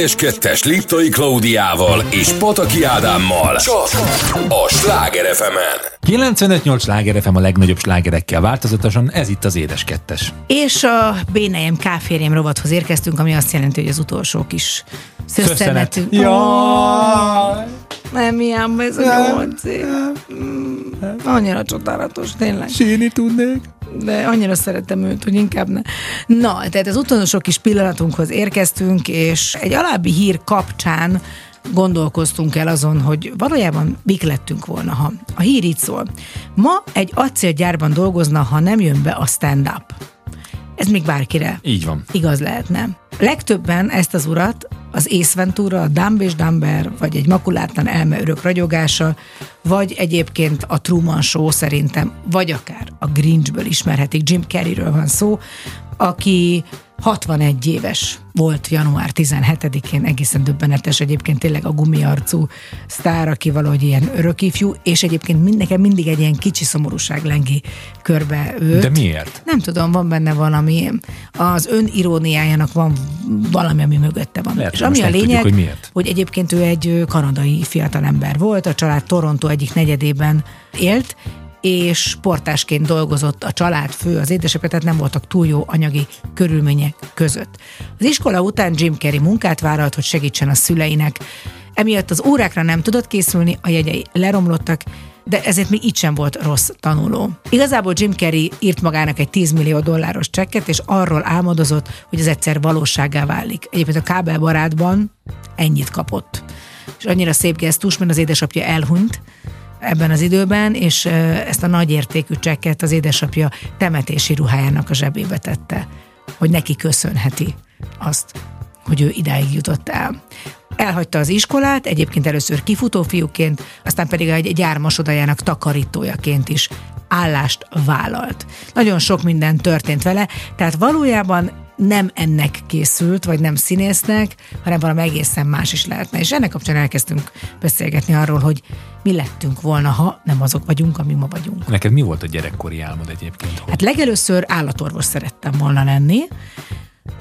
Édes Kettes Liptai Klaudiával és Pataki Ádámmal. Csak a Sláger fm 95-8 Sláger FM a legnagyobb slágerekkel változatosan, ez itt az Édes Kettes. És a Bénejem Káférjem rovathoz érkeztünk, ami azt jelenti, hogy az utolsó kis szösszenetünk. Jaj! Nem ilyen, ez a nyolc év. Mm, Annyira csodálatos, tényleg. Sírni tudnék. De annyira szeretem őt, hogy inkább ne. Na, tehát az utolsó kis pillanatunkhoz érkeztünk, és egy alábbi hír kapcsán gondolkoztunk el azon, hogy valójában mik lettünk volna, ha a hír így szól. Ma egy acélgyárban dolgozna, ha nem jön be a stand-up. Ez még bárkire Így van. igaz lehetne. Legtöbben ezt az urat az Ace Ventura, a Dumb és Dumber, vagy egy makulátlan elme örök ragyogása, vagy egyébként a Truman Show szerintem, vagy akár a Grinchből ismerhetik, Jim Carreyről van szó, aki 61 éves volt január 17-én, egészen döbbenetes egyébként tényleg a gumiarcú sztár, aki valahogy ilyen örökifjú, és egyébként mind, nekem mindig egy ilyen kicsi szomorúság lengi körbe őt. De miért? Nem tudom, van benne valami, az ön iróniájának van valami, ami mögötte van. Lehet, és ami a lényeg, tudjuk, hogy miért. hogy egyébként ő egy kanadai fiatalember volt, a család Toronto egyik negyedében élt, és sportásként dolgozott a család fő, az édesapja, tehát nem voltak túl jó anyagi körülmények között. Az iskola után Jim Carrey munkát vállalt, hogy segítsen a szüleinek. Emiatt az órákra nem tudott készülni, a jegyei leromlottak, de ezért még így sem volt rossz tanuló. Igazából Jim Carrey írt magának egy 10 millió dolláros csekket, és arról álmodozott, hogy ez egyszer valóságá válik. Egyébként a kábelbarátban ennyit kapott. És annyira szép gesztus, mert az édesapja elhunyt, ebben az időben, és ezt a nagy értékű csekket az édesapja temetési ruhájának a zsebébe tette, hogy neki köszönheti azt, hogy ő idáig jutott el. Elhagyta az iskolát, egyébként először kifutó fiúként, aztán pedig egy gyármasodajának takarítójaként is állást vállalt. Nagyon sok minden történt vele, tehát valójában nem ennek készült, vagy nem színésznek, hanem valami egészen más is lehetne. És ennek kapcsán elkezdtünk beszélgetni arról, hogy mi lettünk volna, ha nem azok vagyunk, ami ma vagyunk. Neked mi volt a gyerekkori álmod egyébként? Hogy Hát legelőször állatorvos szerettem volna lenni.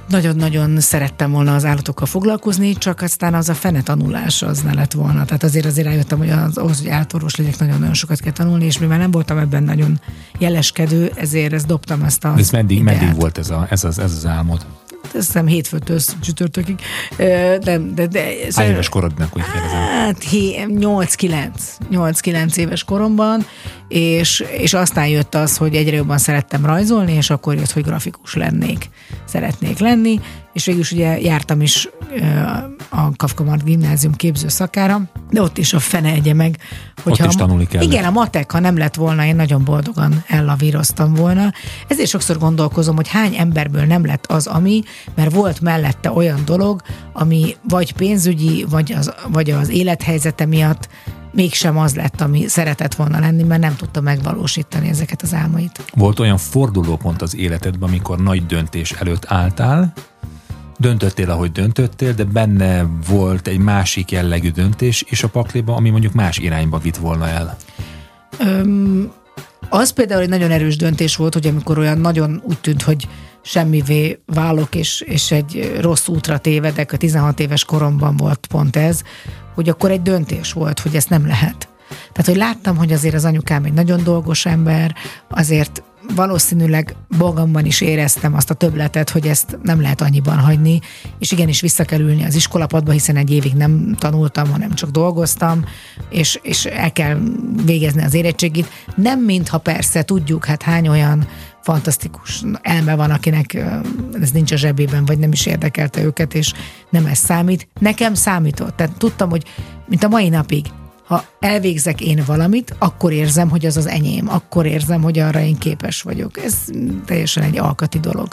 Nagyon-nagyon szerettem volna az állatokkal foglalkozni, csak aztán az a fene tanulás az ne lett volna. Tehát azért azért rájöttem, hogy az, ahhoz, hogy állatorvos legyek, nagyon-nagyon sokat kell tanulni, és mivel nem voltam ebben nagyon jeleskedő, ezért ezt dobtam ezt a ez meddig, ideát. meddig volt ez, a, ez, az, ez az álmod? Azt hiszem hétfőtől csütörtökig. Ö, De, de, Hány éves korodnak, úgy kérdezem? Hát hé- 8-9, 8-9 éves koromban, és, és aztán jött az, hogy egyre jobban szerettem rajzolni, és akkor jött, hogy grafikus lennék, szeretnék lenni, és végül is ugye jártam is a Kafka Mart gimnázium képző szakára, de ott is a fene egye meg. Hogyha is a- tanulni kellett. Igen, a matek, ha nem lett volna, én nagyon boldogan ellavíroztam volna. Ezért sokszor gondolkozom, hogy hány emberből nem lett az, ami, mert volt mellette olyan dolog, ami vagy pénzügyi, vagy az, vagy az élethelyzete miatt mégsem az lett, ami szeretett volna lenni, mert nem tudta megvalósítani ezeket az álmait. Volt olyan fordulópont az életedben, amikor nagy döntés előtt álltál, döntöttél, ahogy döntöttél, de benne volt egy másik jellegű döntés is a pakliba, ami mondjuk más irányba vitt volna el. Öm, az például egy nagyon erős döntés volt, hogy amikor olyan nagyon úgy tűnt, hogy semmivé válok, és, és egy rossz útra tévedek, a 16 éves koromban volt pont ez, hogy akkor egy döntés volt, hogy ezt nem lehet. Tehát, hogy láttam, hogy azért az anyukám egy nagyon dolgos ember, azért valószínűleg magamban is éreztem azt a töbletet, hogy ezt nem lehet annyiban hagyni, és igenis vissza kell ülni az iskolapadba, hiszen egy évig nem tanultam, hanem csak dolgoztam, és, és el kell végezni az érettségit. Nem mintha persze tudjuk, hát hány olyan fantasztikus elme van, akinek ez nincs a zsebében, vagy nem is érdekelte őket, és nem ez számít. Nekem számított. Tehát tudtam, hogy mint a mai napig, ha elvégzek én valamit, akkor érzem, hogy az az enyém, akkor érzem, hogy arra én képes vagyok. Ez teljesen egy alkati dolog.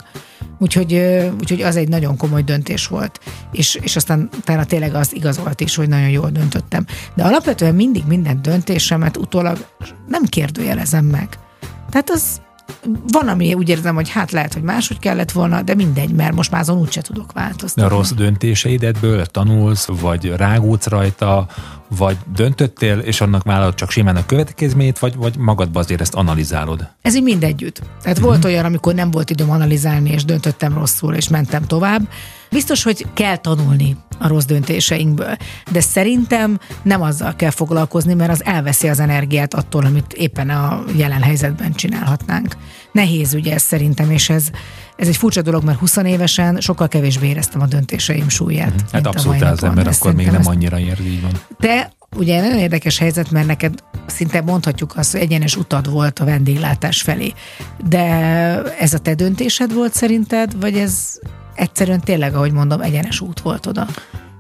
Úgyhogy, úgyhogy az egy nagyon komoly döntés volt. És, és aztán utána tényleg az igazolt is, hogy nagyon jól döntöttem. De alapvetően mindig minden döntésemet utólag nem kérdőjelezem meg. Tehát az van, ami úgy érzem, hogy hát lehet, hogy máshogy kellett volna, de mindegy, mert most már azon úgyse tudok De a változtatni. rossz döntéseidetből tanulsz, vagy rágódsz rajta, vagy döntöttél, és annak vállalod csak simán a következményét, vagy, vagy magadba azért ezt analizálod? Ez így mindegyütt. Tehát volt olyan, amikor nem volt időm analizálni, és döntöttem rosszul, és mentem tovább. Biztos, hogy kell tanulni a rossz döntéseinkből, de szerintem nem azzal kell foglalkozni, mert az elveszi az energiát attól, amit éppen a jelen helyzetben csinálhatnánk. Nehéz ugye ez szerintem, és ez, ez egy furcsa dolog, mert 20 évesen sokkal kevésbé éreztem a döntéseim súlyát. mint Hát abszolút az ember akkor még nem annyira érzi, így van. te ugye nagyon érdekes helyzet, mert neked szinte mondhatjuk azt, hogy egyenes utad volt a vendéglátás felé. De ez a te döntésed volt szerinted, vagy ez egyszerűen tényleg, ahogy mondom, egyenes út volt oda?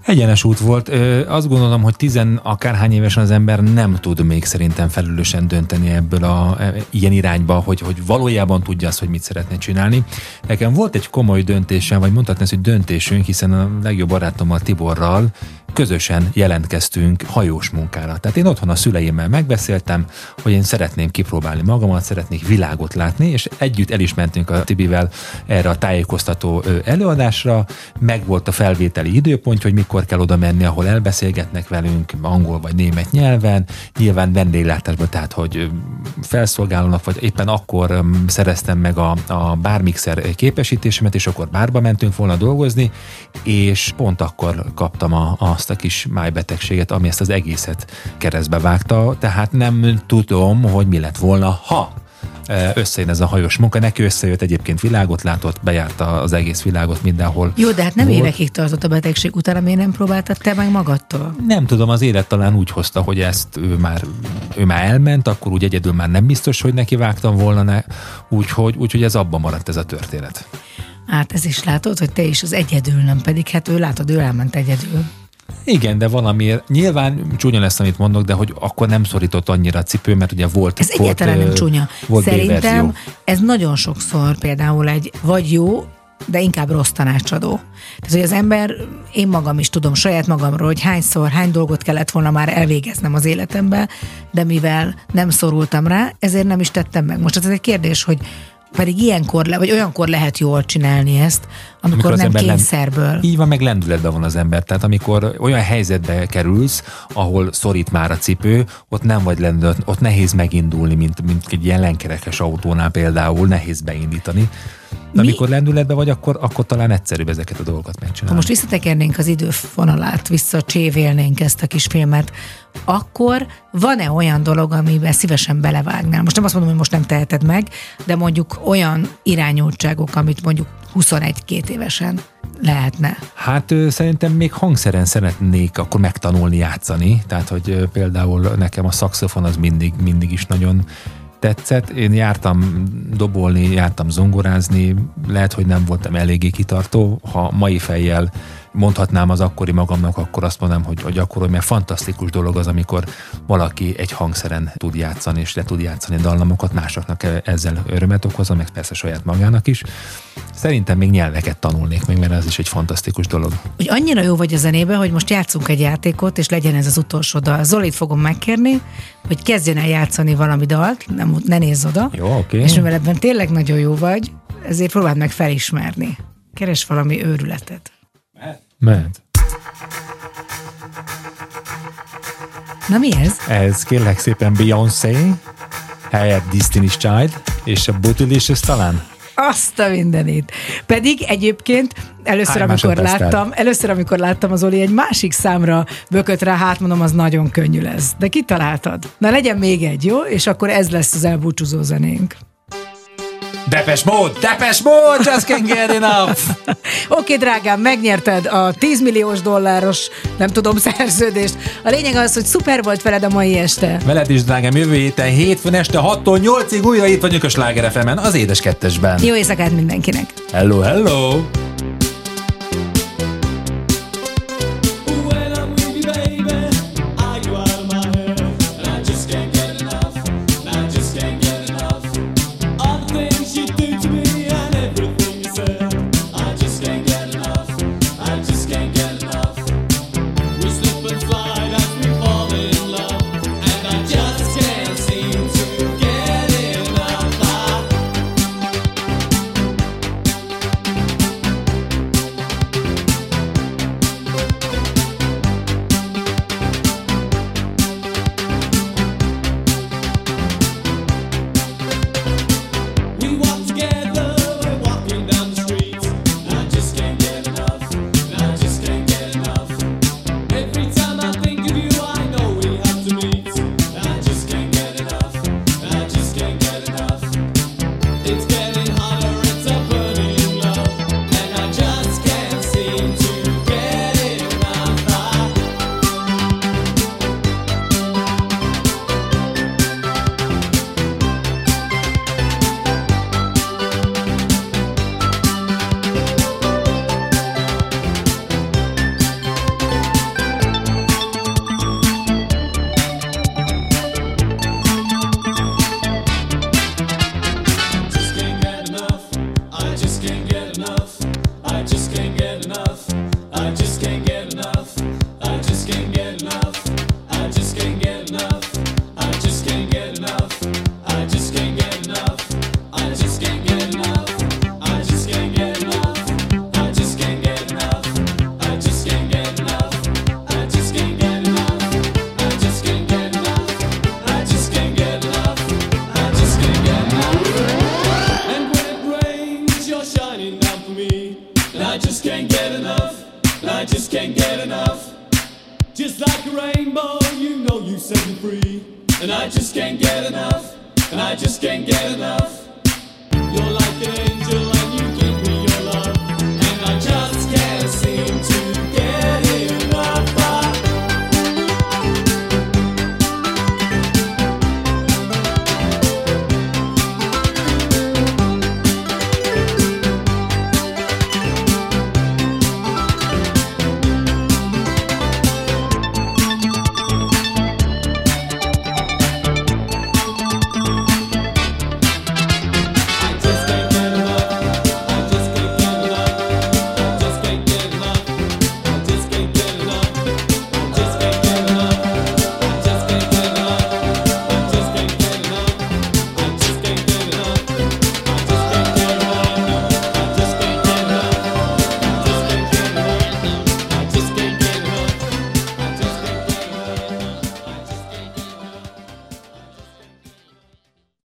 Egyenes út volt. Azt gondolom, hogy tizen akárhány évesen az ember nem tud még szerintem felelősen dönteni ebből a e, ilyen irányba, hogy, hogy valójában tudja azt, hogy mit szeretne csinálni. Nekem volt egy komoly döntésem, vagy mondhatni ezt, hogy döntésünk, hiszen a legjobb barátommal Tiborral közösen jelentkeztünk hajós munkára. Tehát én otthon a szüleimmel megbeszéltem, hogy én szeretném kipróbálni magamat, szeretnék világot látni, és együtt el is mentünk a Tibivel erre a tájékoztató előadásra, meg volt a felvételi időpont, hogy mikor kell oda menni, ahol elbeszélgetnek velünk, angol vagy német nyelven, nyilván vendéglátásban, tehát hogy felszolgálónak, vagy. Éppen akkor szereztem meg a, a bármixer képesítésemet, és akkor bárba mentünk volna dolgozni, és pont akkor kaptam a, azt a kis májbetegséget, ami ezt az egészet keresztbe vágta, tehát nem tudom, hogy mi lett volna, ha ö, összejön ez a hajós munka. Neki összejött egyébként világot látott, bejárta az egész világot mindenhol. Jó, de hát nem volt. évekig tartott a betegség, utána miért nem próbáltad te meg magadtól? Nem tudom, az élet talán úgy hozta, hogy ezt ő már, ő már elment, akkor úgy egyedül már nem biztos, hogy neki vágtam volna, ne, úgyhogy, úgyhogy ez abban maradt ez a történet. Hát ez is látod, hogy te is az egyedül, nem pedig hát ő látod, ő elment egyedül. Igen, de valamiért, nyilván csúnya lesz, amit mondok, de hogy akkor nem szorított annyira a cipő, mert ugye volt Ez volt, egyáltalán nem csúnya. Volt Szerintem ez nagyon sokszor például egy vagy jó, de inkább rossz tanácsadó. Tehát, hogy az ember, én magam is tudom saját magamról, hogy hányszor, hány dolgot kellett volna már elvégeznem az életemben, de mivel nem szorultam rá, ezért nem is tettem meg. Most ez egy kérdés, hogy pedig ilyenkor, le, vagy olyankor lehet jól csinálni ezt, amikor, az nem ember lend- kényszerből. Így van, meg lendületben van az ember. Tehát amikor olyan helyzetbe kerülsz, ahol szorít már a cipő, ott nem vagy lendület, ott nehéz megindulni, mint, mint egy ilyen lenkerekes autónál például, nehéz beindítani. De Mi- amikor lendületben vagy, akkor, akkor talán egyszerűbb ezeket a dolgokat Ha megcsinálni. most visszatekernénk az időfonalát, visszacsévélnénk ezt a kis filmet, akkor van-e olyan dolog, amiben szívesen belevágnál? Most nem azt mondom, hogy most nem teheted meg, de mondjuk olyan irányultságok, amit mondjuk 21-2 évesen lehetne. Hát szerintem még hangszeren szeretnék akkor megtanulni játszani, tehát hogy például nekem a szaxofon az mindig, mindig is nagyon tetszett. Én jártam dobolni, jártam zongorázni, lehet, hogy nem voltam eléggé kitartó. Ha mai fejjel mondhatnám az akkori magamnak, akkor azt mondanám, hogy, hogy akkor, mert fantasztikus dolog az, amikor valaki egy hangszeren tud játszani, és le tud játszani dallamokat, másoknak e- ezzel örömet okozza, meg persze saját magának is. Szerintem még nyelveket tanulnék még, mert ez is egy fantasztikus dolog. Hogy annyira jó vagy a zenébe, hogy most játszunk egy játékot, és legyen ez az utolsó dal. Zolit fogom megkérni, hogy kezdjen el játszani valami dalt, nem, ne nézz oda. Jó, oké. És mivel ebben tényleg nagyon jó vagy, ezért próbáld meg felismerni. Keres valami őrületet. Mehet. Na mi ez? Ez kérlek szépen Beyoncé, helyett Destiny's Child, és a Bootylicious talán? Azt a mindenit. Pedig egyébként először, Hány amikor láttam, először, amikor láttam az Oli egy másik számra bökött rá, hát mondom, az nagyon könnyű lesz. De kitaláltad. Na legyen még egy, jó? És akkor ez lesz az elbúcsúzó zenénk. Depes mód! Depes mód! Just can't get enough! Oké, drágám, megnyerted a 10 milliós dolláros, nem tudom, szerződést. A lényeg az, hogy szuper volt veled a mai este. Veled is, drágám, jövő héten hétfőn este 6-tól 8-ig újra itt vagyunk a Sláger az édes kettesben. Jó éjszakát mindenkinek! Hello, hello!